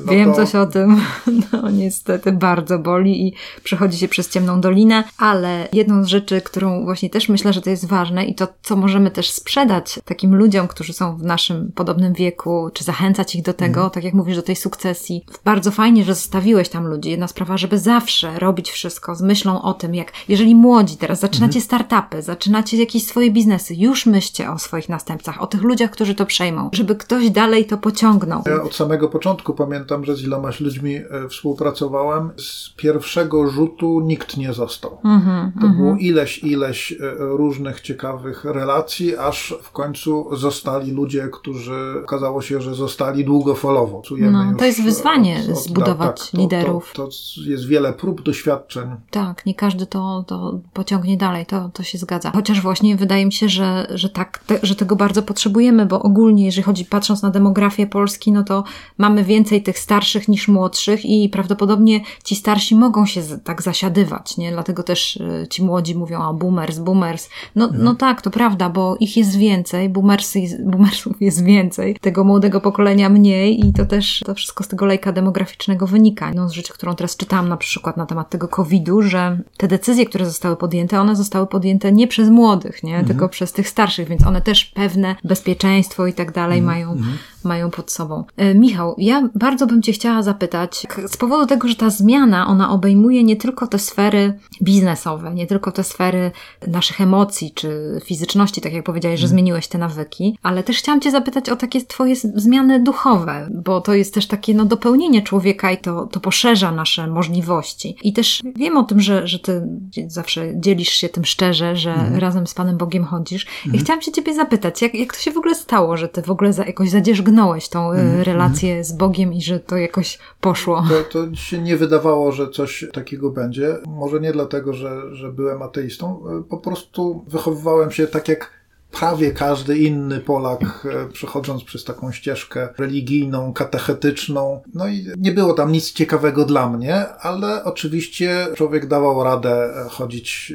no Wiem to... coś o tym, no niestety bardzo boli i przechodzi się przez ciemną dolinę, ale jedną z rzeczy, którą właśnie też myślę, że to jest ważne i to, co możemy też sprzedać takim ludziom, którzy są w naszym podobnym wieku, czy zachęcać ich do tego, mm. tak jak mówisz, do tej sukcesji. Bardzo fajnie, że zostawiłeś tam ludzi. Jedna sprawa, żeby zawsze robić wszystko z myślą o tym, jak jeżeli młodzi teraz zaczynacie mm. startupy, zaczynacie jakieś swoje biznesy, już myślcie o swoich następcach, o tych ludziach, którzy to przejmą, żeby ktoś dalej to pociągnął. Ja od samego początku pamiętam, że z ilomaś ludźmi e, współpracowałem. Z pierwszego rzutu nikt nie został. Mm -hmm, to mm -hmm. było ileś, ileś e, różnych ciekawych relacji, aż w końcu zostali ludzie, którzy okazało się, że zostali długofalowo. No, to jest wyzwanie od, od, zbudować tak, liderów. To, to, to, jest wiele prób, doświadczeń. Tak, nie każdy to, to pociągnie dalej, to, to się zgadza. Chociaż właśnie wydaje mi się, że, że tak, te, że tego bardzo potrzebujemy, bo ogólnie, jeżeli chodzi, patrząc na demografię Polski, no to mamy więcej tych starszych niż młodszych i prawdopodobnie ci starsi mogą się tak zasiadywać, nie? Dlatego też y, ci młodzi mówią, o boomers, boomers. No, mhm. no tak, to prawda, bo ich jest więcej, boomersy, boomersów jest więcej, tego młodego pokolenia mniej i to też to wszystko z tego lejka demograficznego wynika. No, z rzeczy, którą teraz czytałam na przykład na temat tego COVID-u, że te decyzje, które zostały podjęte, one zostały podjęte nie przez młodych, nie? Mhm. tylko przez tych starszych, więc one też pewne bezpieczeństwo i tak dalej mhm. mają, mhm. mają pod sobą. E, Michał, ja bardzo bym Cię chciała zapytać, z powodu tego, że ta zmiana, ona obejmuje nie tylko te sfery biznesowe, nie tylko te sfery naszych emocji czy fizyczności, tak jak powiedziałeś, że mhm. zmieniłeś te nawyki, ale też chciałam Cię zapytać o takie Twoje zmiany duchowe, bo to jest też takie no, dopełnienie człowieka i to, to poszerza nasze możliwości. I też wiem o tym, że, że Ty zawsze dzielisz się tym szczerze, że mhm. razem z Panem Bogiem chodzisz. Mhm. I chciałam się Ciebie zapytać, jak, jak to się w ogóle stało, że Ty w ogóle za, jakoś zadzierzgnąłeś tą y, mhm. relację z Bogiem i że to jakoś poszło? To, to się nie wydawało, że coś takiego będzie. Może nie dlatego, że, że byłem ateistą, y, po prostu wychowywałem się tak jak prawie każdy inny Polak, e, przechodząc przez taką ścieżkę religijną, katechetyczną. No i nie było tam nic ciekawego dla mnie, ale oczywiście człowiek dawał radę chodzić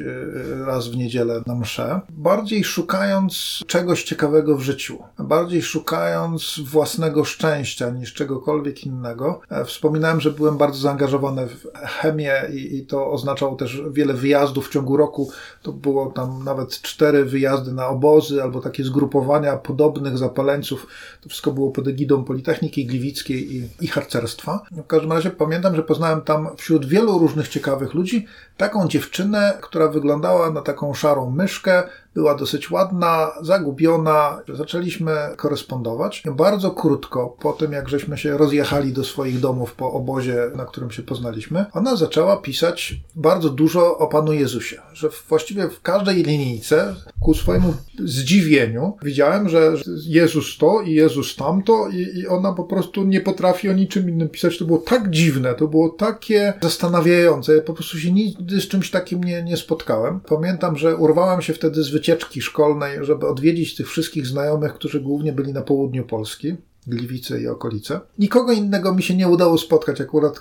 e, raz w niedzielę na mszę, bardziej szukając czegoś ciekawego w życiu, bardziej szukając własnego szczęścia niż czegokolwiek innego. E, wspominałem, że byłem bardzo zaangażowany w chemię i, i to oznaczało też wiele wyjazdów w ciągu roku. To było tam nawet cztery wyjazdy na obozy, obozy albo takie zgrupowania podobnych zapaleńców. To wszystko było pod egidą Politechniki Gliwickiej i, i harcerstwa. W każdym razie pamiętam, że poznałem tam wśród wielu różnych ciekawych ludzi taką dziewczynę, która wyglądała na taką szarą myszkę, była dosyć ładna, zagubiona. Zaczęliśmy korespondować. Bardzo krótko po tym, jak żeśmy się rozjechali do swoich domów po obozie, na którym się poznaliśmy, ona zaczęła pisać bardzo dużo o Panu Jezusie. Że właściwie w każdej linijce, ku swojemu zdziwieniu, widziałem, że Jezus to i Jezus tamto i, i ona po prostu nie potrafi o niczym innym pisać. To było tak dziwne, to było takie zastanawiające. Ja po prostu się nigdy z czymś takim nie, nie spotkałem. Pamiętam, że urwałem się wtedy z wycieczki szkolnej, żeby odwiedzić tych wszystkich znajomych, którzy głównie byli na południu Polski. Gliwice i okolice. Nikogo innego mi się nie udało spotkać. Akurat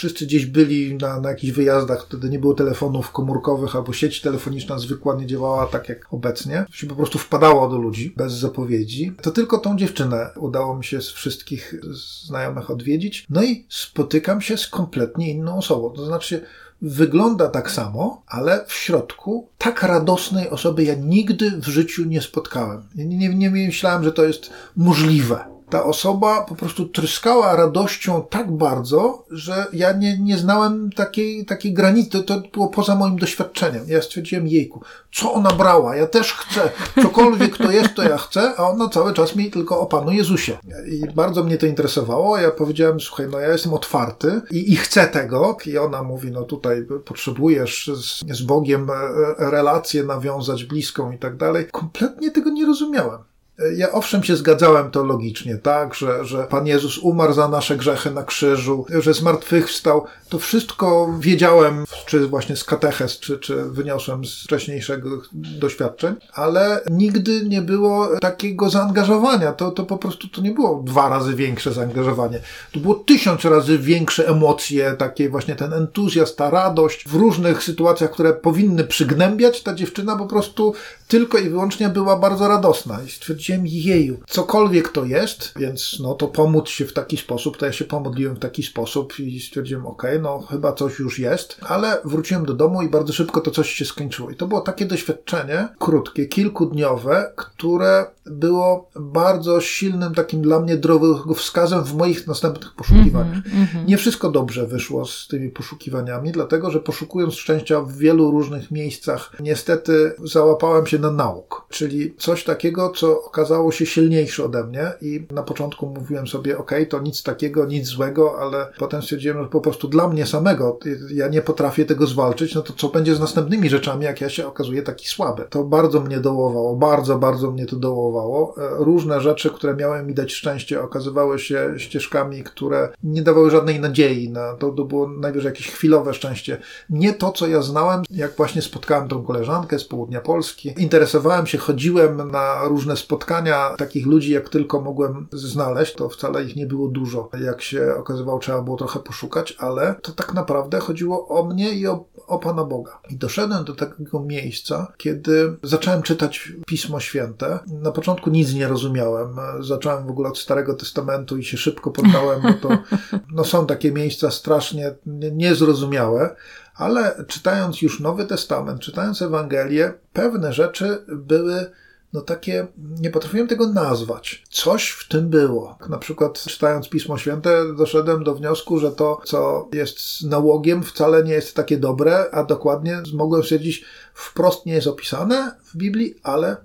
wszyscy gdzieś byli na, na jakichś wyjazdach, wtedy nie było telefonów komórkowych albo sieć telefoniczna zwykła nie działała tak jak obecnie. Się po prostu wpadało do ludzi bez zapowiedzi. To tylko tą dziewczynę udało mi się z wszystkich znajomych odwiedzić. No i spotykam się z kompletnie inną osobą. To znaczy, wygląda tak samo, ale w środku tak radosnej osoby ja nigdy w życiu nie spotkałem. Nie, nie, nie myślałem, że to jest możliwe ta osoba po prostu tryskała radością tak bardzo, że ja nie, nie znałem takiej, takiej granicy. To, to było poza moim doświadczeniem. Ja stwierdziłem, jejku, co ona brała? Ja też chcę. Cokolwiek to jest, to ja chcę, a ona cały czas mi tylko o Panu Jezusie. I bardzo mnie to interesowało. Ja powiedziałem, słuchaj, no ja jestem otwarty i, i chcę tego. I ona mówi, no tutaj potrzebujesz z, z Bogiem e, e, relację nawiązać bliską i tak dalej. Kompletnie tego nie rozumiałem. Ja owszem się zgadzałem teologicznie, tak, że, że Pan Jezus umarł za nasze grzechy na krzyżu, że zmartwychwstał. To wszystko wiedziałem, czy właśnie z kateches, czy, czy wyniosłem z wcześniejszego doświadczeń, ale nigdy nie było takiego zaangażowania. To, to po prostu to nie było dwa razy większe zaangażowanie. To było tysiąc razy większe emocje, takie właśnie ten entuzjazm, ta radość w różnych sytuacjach, które powinny przygnębiać. Ta dziewczyna po prostu tylko i wyłącznie była bardzo radosna i stwierdziłem, jeju, cokolwiek to jest, więc no to pomóc się w taki sposób, to ja się pomodliłem w taki sposób i stwierdziłem, okej, okay, no chyba coś już jest, ale wróciłem do domu i bardzo szybko to coś się skończyło. I to było takie doświadczenie, krótkie, kilkudniowe, które było bardzo silnym takim dla mnie drogowskazem w moich następnych poszukiwaniach. Mm -hmm, Nie wszystko dobrze wyszło z tymi poszukiwaniami, dlatego że poszukując szczęścia w wielu różnych miejscach, niestety załapałem się na nauk, czyli coś takiego, co okazało się silniejsze ode mnie i na początku mówiłem sobie, ok, to nic takiego, nic złego, ale potem stwierdziłem, że po prostu dla mnie samego ja nie potrafię tego zwalczyć, no to co będzie z następnymi rzeczami, jak ja się okazuję taki słaby. To bardzo mnie dołowało, bardzo, bardzo mnie to dołowało. E, różne rzeczy, które miały mi dać szczęście, okazywały się ścieżkami, które nie dawały żadnej nadziei na to, to było najwyżej jakieś chwilowe szczęście. Nie to, co ja znałem, jak właśnie spotkałem tą koleżankę z południa Polski, interesowałem się, chodziłem na różne spotkania takich ludzi, jak tylko mogłem znaleźć. To wcale ich nie było dużo. Jak się okazywało, trzeba było trochę poszukać, ale to tak naprawdę chodziło o mnie i o, o Pana Boga. I doszedłem do takiego miejsca, kiedy zacząłem czytać Pismo Święte. Na początku nic nie rozumiałem. Zacząłem w ogóle od Starego Testamentu i się szybko poddałem, bo to no, są takie miejsca strasznie niezrozumiałe ale czytając już Nowy Testament, czytając Ewangelię, pewne rzeczy były no takie, nie potrafiłem tego nazwać. Coś w tym było. Na przykład czytając Pismo Święte doszedłem do wniosku, że to, co jest nałogiem, wcale nie jest takie dobre, a dokładnie mogłem stwierdzić, wprost nie jest opisane w Biblii, ale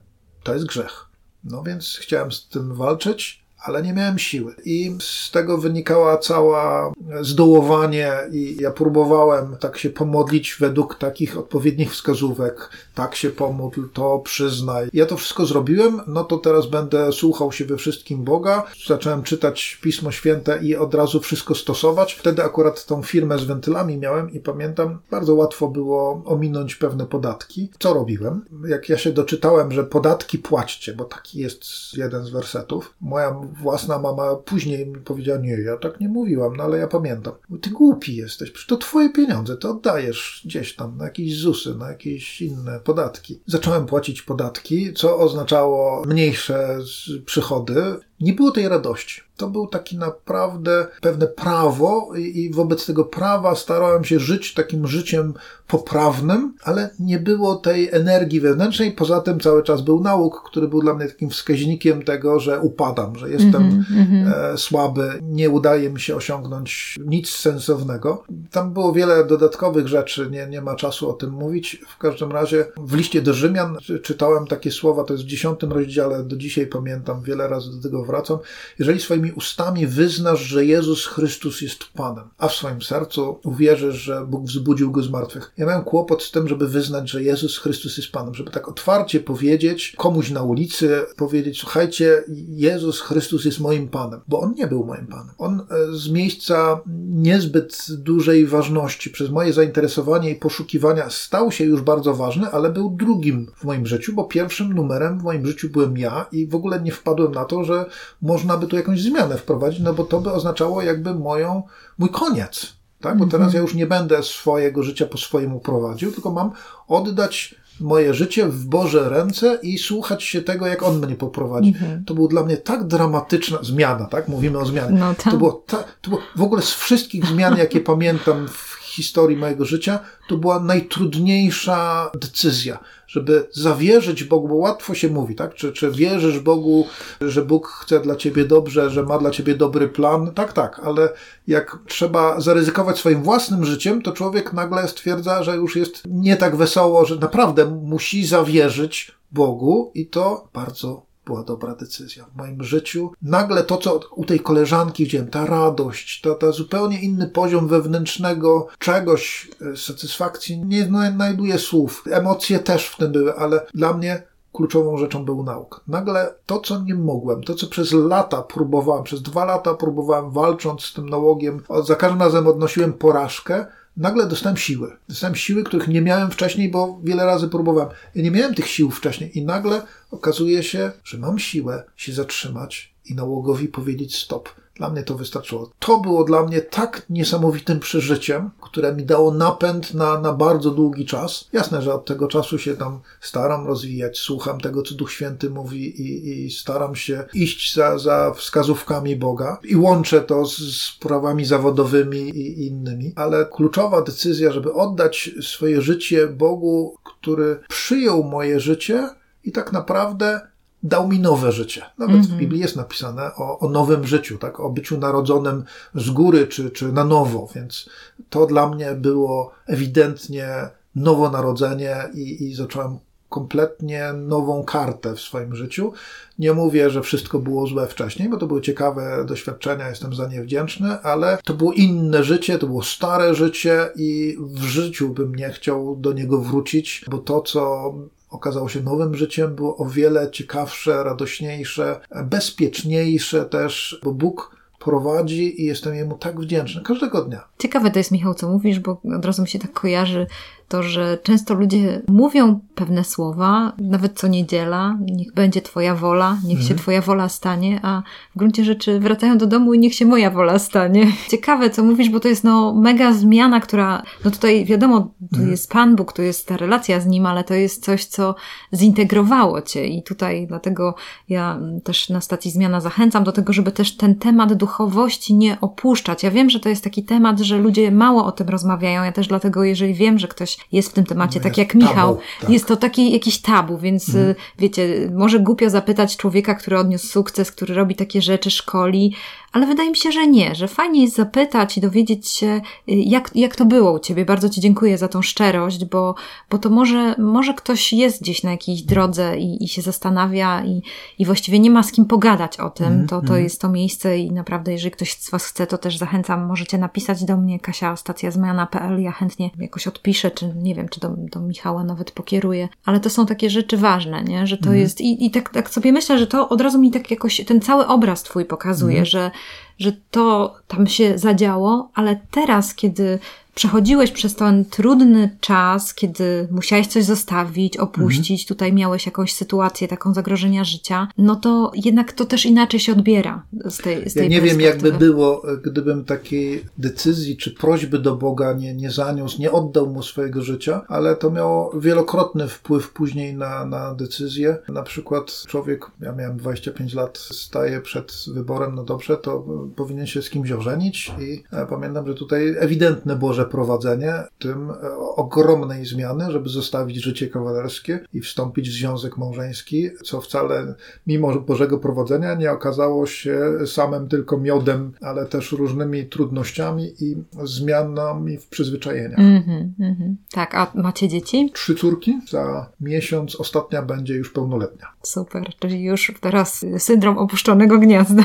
to jest grzech. No więc chciałem z tym walczyć, ale nie miałem siły. I z tego wynikała cała zdołowanie i ja próbowałem tak się pomodlić według takich odpowiednich wskazówek. Tak się pomódl, to przyznaj. Ja to wszystko zrobiłem, no to teraz będę słuchał się we wszystkim Boga. Zacząłem czytać Pismo Święte i od razu wszystko stosować. Wtedy akurat tą firmę z wentylami miałem i pamiętam, bardzo łatwo było ominąć pewne podatki. Co robiłem? Jak ja się doczytałem, że podatki płaćcie, bo taki jest jeden z wersetów. Moja własna mama później mi powiedziała, nie, ja tak nie mówiłam, no ale ja pamiętam. Ty głupi jesteś, przecież to twoje pieniądze, to oddajesz gdzieś tam na jakieś ZUSy, na jakieś inne podatki. Zacząłem płacić podatki, co oznaczało mniejsze przychody. Nie było tej radości. To był taki naprawdę pewne prawo i, wobec tego prawa starałem się żyć takim życiem poprawnym, ale nie było tej energii wewnętrznej. Poza tym cały czas był nauk, który był dla mnie takim wskaźnikiem tego, że upadam, że jestem mm -hmm. słaby, nie udaje mi się osiągnąć nic sensownego. Tam było wiele dodatkowych rzeczy, nie, nie ma czasu o tym mówić. W każdym razie w liście do Rzymian czytałem takie słowa, to jest w dziesiątym rozdziale, do dzisiaj pamiętam, wiele razy do tego wracam. Jeżeli swoimi ustami wyznasz, że Jezus Chrystus jest Panem, a w swoim sercu uwierzysz, że Bóg wzbudził go z martwych. Ja miałem kłopot z tym, żeby wyznać, że Jezus Chrystus jest Panem, żeby tak otwarcie powiedzieć komuś na ulicy, powiedzieć, słuchajcie, Jezus Chrystus jest moim Panem, bo On nie był moim Panem. On e, z miejsca niezbyt dużej ważności, przez moje zainteresowanie i poszukiwania stał się już bardzo ważny, ale był drugim w moim życiu, bo pierwszym numerem w moim życiu byłem ja i w ogóle nie wpadłem na to, że można by tu jakąś zmianę wprowadzić, no bo to by oznaczało jakby moją, mój koniec. Tak? Bo teraz ja już nie będę swojego życia po swojemu prowadził, tylko mam oddać moje życie w Boże ręce i słuchać się tego, jak On mnie poprowadzi. Mhm. To było dla mnie tak dramatyczna zmiana, tak? Mówimy o zmianie. No to, było ta, to było w ogóle z wszystkich zmian, jakie pamiętam w historii mojego życia, to była najtrudniejsza decyzja, żeby zawierzyć Bogu, bo łatwo się mówi, tak? Czy, czy wierzysz Bogu, że Bóg chce dla ciebie dobrze, że ma dla ciebie dobry plan? Tak, tak, ale jak trzeba zaryzykować swoim własnym życiem, to człowiek nagle stwierdza, że już jest nie tak wesoło, że naprawdę musi zawierzyć Bogu i to bardzo była dobra decyzja w moim życiu. Nagle to, co u tej koleżanki widziałem, ta radość, ta, ta zupełnie inny poziom wewnętrznego czegoś, e, satysfakcji, nie znajduję słów. Emocje też w tym były, ale dla mnie kluczową rzeczą był nauk. Nagle to, co nie mogłem, to, co przez lata próbowałem, przez dwa lata próbowałem walcząc z tym nałogiem, za każdym razem odnosiłem porażkę, nagle dostałem siły. Dostałem siły, których nie miałem wcześniej, bo wiele razy próbowałem. Ja nie miałem tych sił wcześniej i nagle okazuje się, że mam siłę się zatrzymać i nałogowi powiedzieć stop. Dla mnie to wystarczyło. To było dla mnie tak niesamowitym przeżyciem, które mi dało napęd na, na bardzo długi czas. Jasne, że od tego czasu się tam staram rozwijać, słucham tego, co Duch Święty mówi i, i staram się iść za, za wskazówkami Boga i łączę to z sprawami zawodowymi i innymi. Ale kluczowa decyzja, żeby oddać swoje życie Bogu, który przyjął moje życie i tak naprawdę dał mi nowe życie. Nawet mm -hmm. w mhm. Biblii jest napisane o, o, nowym życiu, tak? o byciu narodzonym z góry czy, czy na nowo, więc to dla mnie było ewidentnie nowonarodzenie i, i zacząłem kompletnie nową kartę w swoim życiu. Nie mówię, że wszystko było złe wcześniej, bo to były ciekawe doświadczenia, jestem za nie wdzięczny, ale to było inne życie, to było stare życie i w życiu bym nie chciał do niego wrócić, bo to, co okazało się nowym życiem, było o wiele ciekawsze, radośniejsze, bezpieczniejsze też, bo Bóg prowadzi i jestem Jemu tak wdzięczny każdego dnia. Ciekawe to jest, Michał, co mówisz, bo od razu mi się tak kojarzy to, że często ludzie mówią pewne słowa, nawet co niedziela, niech będzie Twoja wola, niech mhm. się Twoja wola stanie, a w gruncie rzeczy wracają do domu i niech się moja wola stanie. Ciekawe, co mówisz, bo to jest no mega zmiana, która, no tutaj wiadomo, tu mhm. jest Pan Bóg, tu jest ta relacja z Nim, ale to jest coś, co zintegrowało Cię i tutaj dlatego ja też na stacji Zmiana zachęcam do tego, żeby też ten temat duchowości nie opuszczać. Ja wiem, że to jest taki temat, że ludzie mało o tym rozmawiają, ja też dlatego, jeżeli wiem, że ktoś jest w tym temacie, no tak jak Michał. Tabu, tak. Jest to taki jakiś tabu, więc mhm. wiecie, może głupio zapytać człowieka, który odniósł sukces, który robi takie rzeczy, szkoli, ale wydaje mi się, że nie, że fajnie jest zapytać i dowiedzieć się, y, jak, jak to było u Ciebie. Bardzo Ci dziękuję za tą szczerość, bo, bo to może, może ktoś jest gdzieś na jakiejś drodze i, i się zastanawia i, i właściwie nie ma z kim pogadać o tym. Mm, to, to mm. jest to miejsce i naprawdę, jeżeli ktoś z Was chce, to też zachęcam, możecie napisać do mnie, Kasia, stacja zmiana.pl, ja chętnie jakoś odpiszę, czy nie wiem, czy do, do Michała nawet pokieruję, ale to są takie rzeczy ważne, nie? że to mm. jest i, i tak, tak sobie myślę, że to od razu mi tak jakoś ten cały obraz Twój pokazuje, mm. że że to tam się zadziało, ale teraz, kiedy przechodziłeś przez ten trudny czas, kiedy musiałeś coś zostawić, opuścić, mhm. tutaj miałeś jakąś sytuację, taką zagrożenia życia, no to jednak to też inaczej się odbiera z tej, z tej Ja nie wiem, jakby było, gdybym takiej decyzji czy prośby do Boga nie, nie zaniósł, nie oddał mu swojego życia, ale to miało wielokrotny wpływ później na, na decyzję. Na przykład człowiek, ja miałem 25 lat, staje przed wyborem, no dobrze, to powinien się z kimś ożenić i pamiętam, że tutaj ewidentne było, że przeprowadzenie tym e, ogromnej zmiany, żeby zostawić życie kawalerskie i wstąpić w związek małżeński, co wcale mimo Bożego prowadzenia nie okazało się samym tylko miodem, ale też różnymi trudnościami i zmianami w przyzwyczajeniach. Mm -hmm, mm -hmm. Tak, a macie dzieci? Trzy córki. Za miesiąc ostatnia będzie już pełnoletnia. Super, czyli już teraz syndrom opuszczonego gniazda.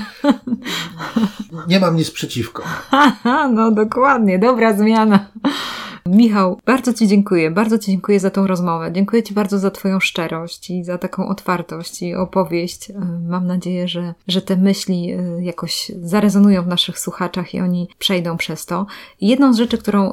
Nie mam nic przeciwko. no dokładnie, dobra zmiana. Michał, bardzo Ci dziękuję. Bardzo Ci dziękuję za tą rozmowę. Dziękuję Ci bardzo za Twoją szczerość i za taką otwartość i opowieść. E, mam nadzieję, że, że te myśli e, jakoś zarezonują w naszych słuchaczach i oni przejdą przez to. Jedną z rzeczy, którą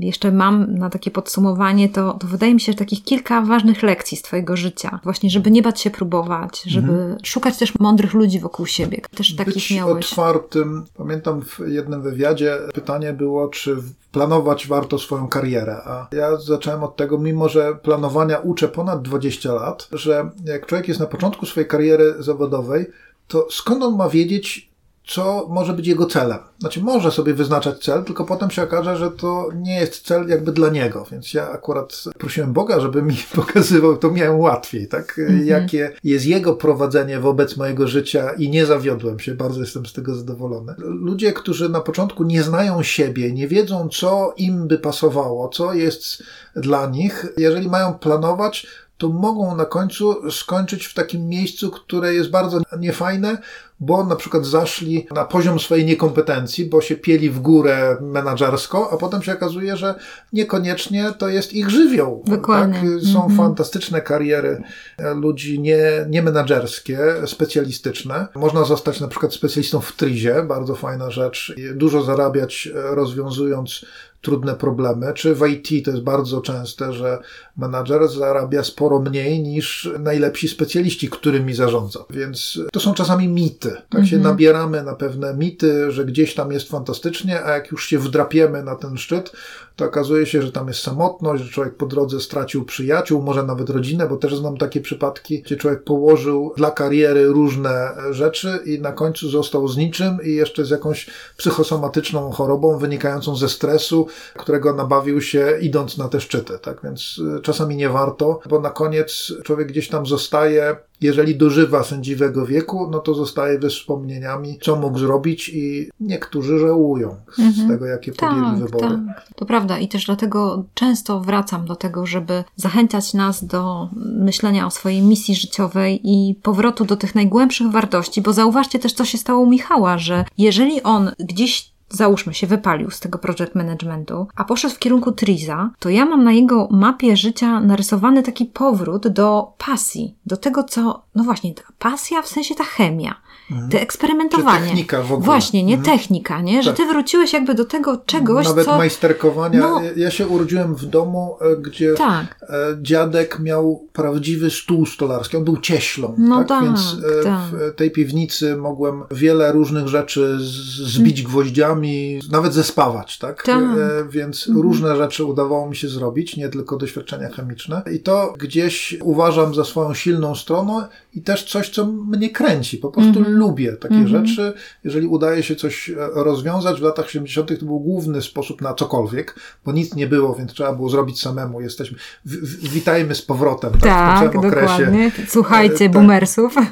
jeszcze mam na takie podsumowanie, to, to wydaje mi się, że takich kilka ważnych lekcji z Twojego życia. Właśnie, żeby nie bać się próbować, żeby mhm. szukać też mądrych ludzi wokół siebie. Też takich Być miałeś. otwartym. Pamiętam w jednym wywiadzie pytanie było, czy planować warto swoją karierę. A ja zacząłem od tego, mimo że planowania uczę ponad 20 lat, że jak człowiek jest na początku swojej kariery zawodowej, to skąd on ma wiedzieć, co może być jego celem. Znaczy, może sobie wyznaczać cel, tylko potem się okaże, że to nie jest cel jakby dla niego. Więc ja akurat prosiłem Boga, żeby mi pokazywał, to miałem łatwiej, tak? Mhm. Jakie jest jego prowadzenie wobec mojego życia i nie zawiodłem się, bardzo jestem z tego zadowolony. Ludzie, którzy na początku nie znają siebie, nie wiedzą, co im by pasowało, co jest dla nich, jeżeli mają planować, to mogą na końcu skończyć w takim miejscu, które jest bardzo niefajne, bo na przykład zaszli na poziom swojej niekompetencji, bo się pieli w górę menadżersko, a potem się okazuje, że niekoniecznie to jest ich żywioł. Dokładnie. Tak? Są mhm. fantastyczne kariery ludzi nie, nie menadżerskie, specjalistyczne. Można zostać na przykład specjalistą w trizie, bardzo fajna rzecz. Dużo zarabiać rozwiązując trudne problemy, czy w IT to jest bardzo częste, że menadżer zarabia sporo mniej niż najlepsi specjaliści, którymi zarządza. Więc to są czasami mity. Tak mhm. się nabieramy na pewne mity, że gdzieś tam jest fantastycznie, a jak już się wdrapiemy na ten szczyt, to okazuje się, że tam jest samotność, że człowiek po drodze stracił przyjaciół, może nawet rodzinę, bo też znam takie przypadki, gdzie człowiek położył dla kariery różne rzeczy i na końcu został z niczym i jeszcze z jakąś psychosomatyczną chorobą wynikającą ze stresu, którego nabawił się idąc na te szczyty. Tak więc y, czasami nie warto, bo na koniec człowiek gdzieś tam zostaje jeżeli dożywa sędziwego wieku, no to zostaje ze wspomnieniami, co mógł zrobić i niektórzy żałują mhm. z tego, jakie podjęli tak, wybory. Tak. To prawda i też dlatego często wracam do tego, żeby zachęcać nas do myślenia o swojej misji życiowej i powrotu do tych najgłębszych wartości, bo zauważcie też, co się stało u Michała, że jeżeli on gdzieś załóżmy się, wypalił z tego project managementu, a poszedł w kierunku Triza, to ja mam na jego mapie życia narysowany taki powrót do pasji, do tego, co, no właśnie, pasja w sensie ta chemia. Mhm. Te eksperymentowanie. Czy technika w ogóle. Właśnie, nie mhm. technika, nie? Że tak. ty wróciłeś jakby do tego czegoś, Nawet co... majsterkowania. No... Ja się urodziłem w domu, e, gdzie tak. E, dziadek miał prawdziwy stół stolarski. On był cieślą, no tak? tak Więc e, tak. w tej piwnicy mogłem wiele różnych rzeczy zbić mm. gwoździami, nawet zespawać, tak? tak. Więc mhm. różne rzeczy udawało mi się zrobić, nie tylko doświadczenia chemiczne. I to gdzieś uważam za swoją silną stronę i też coś, co mnie kręci. Po prostu lubię takie mm -hmm. rzeczy. Jeżeli udaje się coś e, rozwiązać, w latach 70. to był główny sposób na cokolwiek, bo nic nie było, więc trzeba było zrobić samemu. Jesteśmy, w, witajmy z powrotem tak, tak w dokładnie. Słuchajcie, e, tak. boomersów.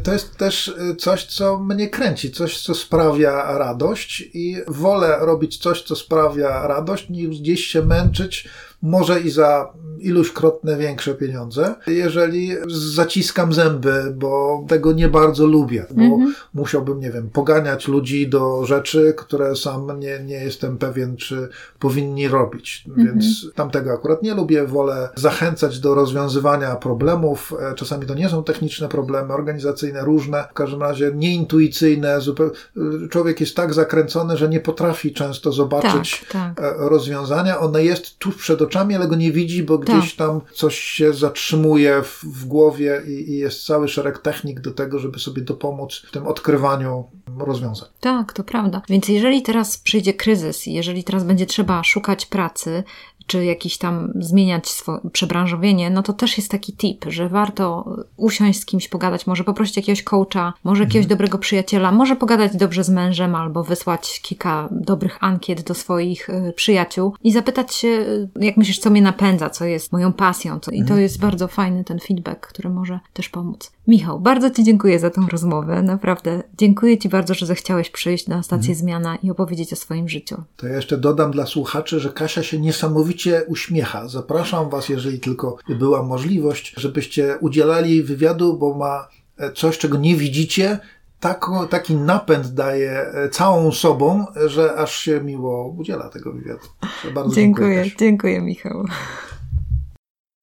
To jest też e, coś, co mnie kręci, coś, co sprawia radość i wolę robić coś, co sprawia radość, niż gdzieś się męczyć może i za iluśkrotne większe pieniądze, jeżeli zaciskam zęby, bo tego nie bardzo lubię, bo -hmm. musiałbym, nie wiem, poganiać ludzi do rzeczy, które sam nie, nie jestem pewien, czy powinni robić. -hmm. Więc tamtego akurat nie lubię, wolę zachęcać do rozwiązywania problemów. E, czasami to nie są techniczne problemy, organizacyjne, różne, w każdym razie nieintuicyjne. Zupełnie. Człowiek jest tak zakręcony, że nie potrafi często zobaczyć tak, tak. E, rozwiązania. One jest tuż przed oczami, ale go nie widzi, bo gdzieś tak. tam coś się zatrzymuje w, w głowie i, i, jest cały szereg technik do tego, żeby sobie dopomóc w tym odkrywaniu rozwiązań. Tak, to prawda. Więc jeżeli teraz przyjdzie kryzys, jeżeli teraz będzie trzeba szukać pracy, czy jakiś tam zmieniać swoje przebranżowienie, no to też jest taki tip, że warto usiąść z kimś, pogadać, może poprosić jakiegoś coacha, może jakiegoś mhm. dobrego przyjaciela, może pogadać dobrze z mężem albo wysłać kilka dobrych ankiet do swoich y, przyjaciół i zapytać się, y, jak myślisz, co mnie napędza, co jest moją pasją. Co... I to mhm. jest bardzo fajny ten feedback, który może też pomóc. Michał, bardzo Ci dziękuję za tą rozmowę. Naprawdę dziękuję Ci bardzo, że zechciałeś przyjść na stację mhm. Zmiana i opowiedzieć o swoim życiu. To ja jeszcze dodam dla słuchaczy, że Kasia się niesamowicie uśmiecha. Zapraszam Was, jeżeli tylko była możliwość, żebyście udzielali wywiadu, bo ma e, coś, czego nie widzicie, tako, taki napęd daje e, całą sobą, że aż się miło udziela tego wywiadu. Bardzo dziękuję, dziękuję, dziękuję Michał.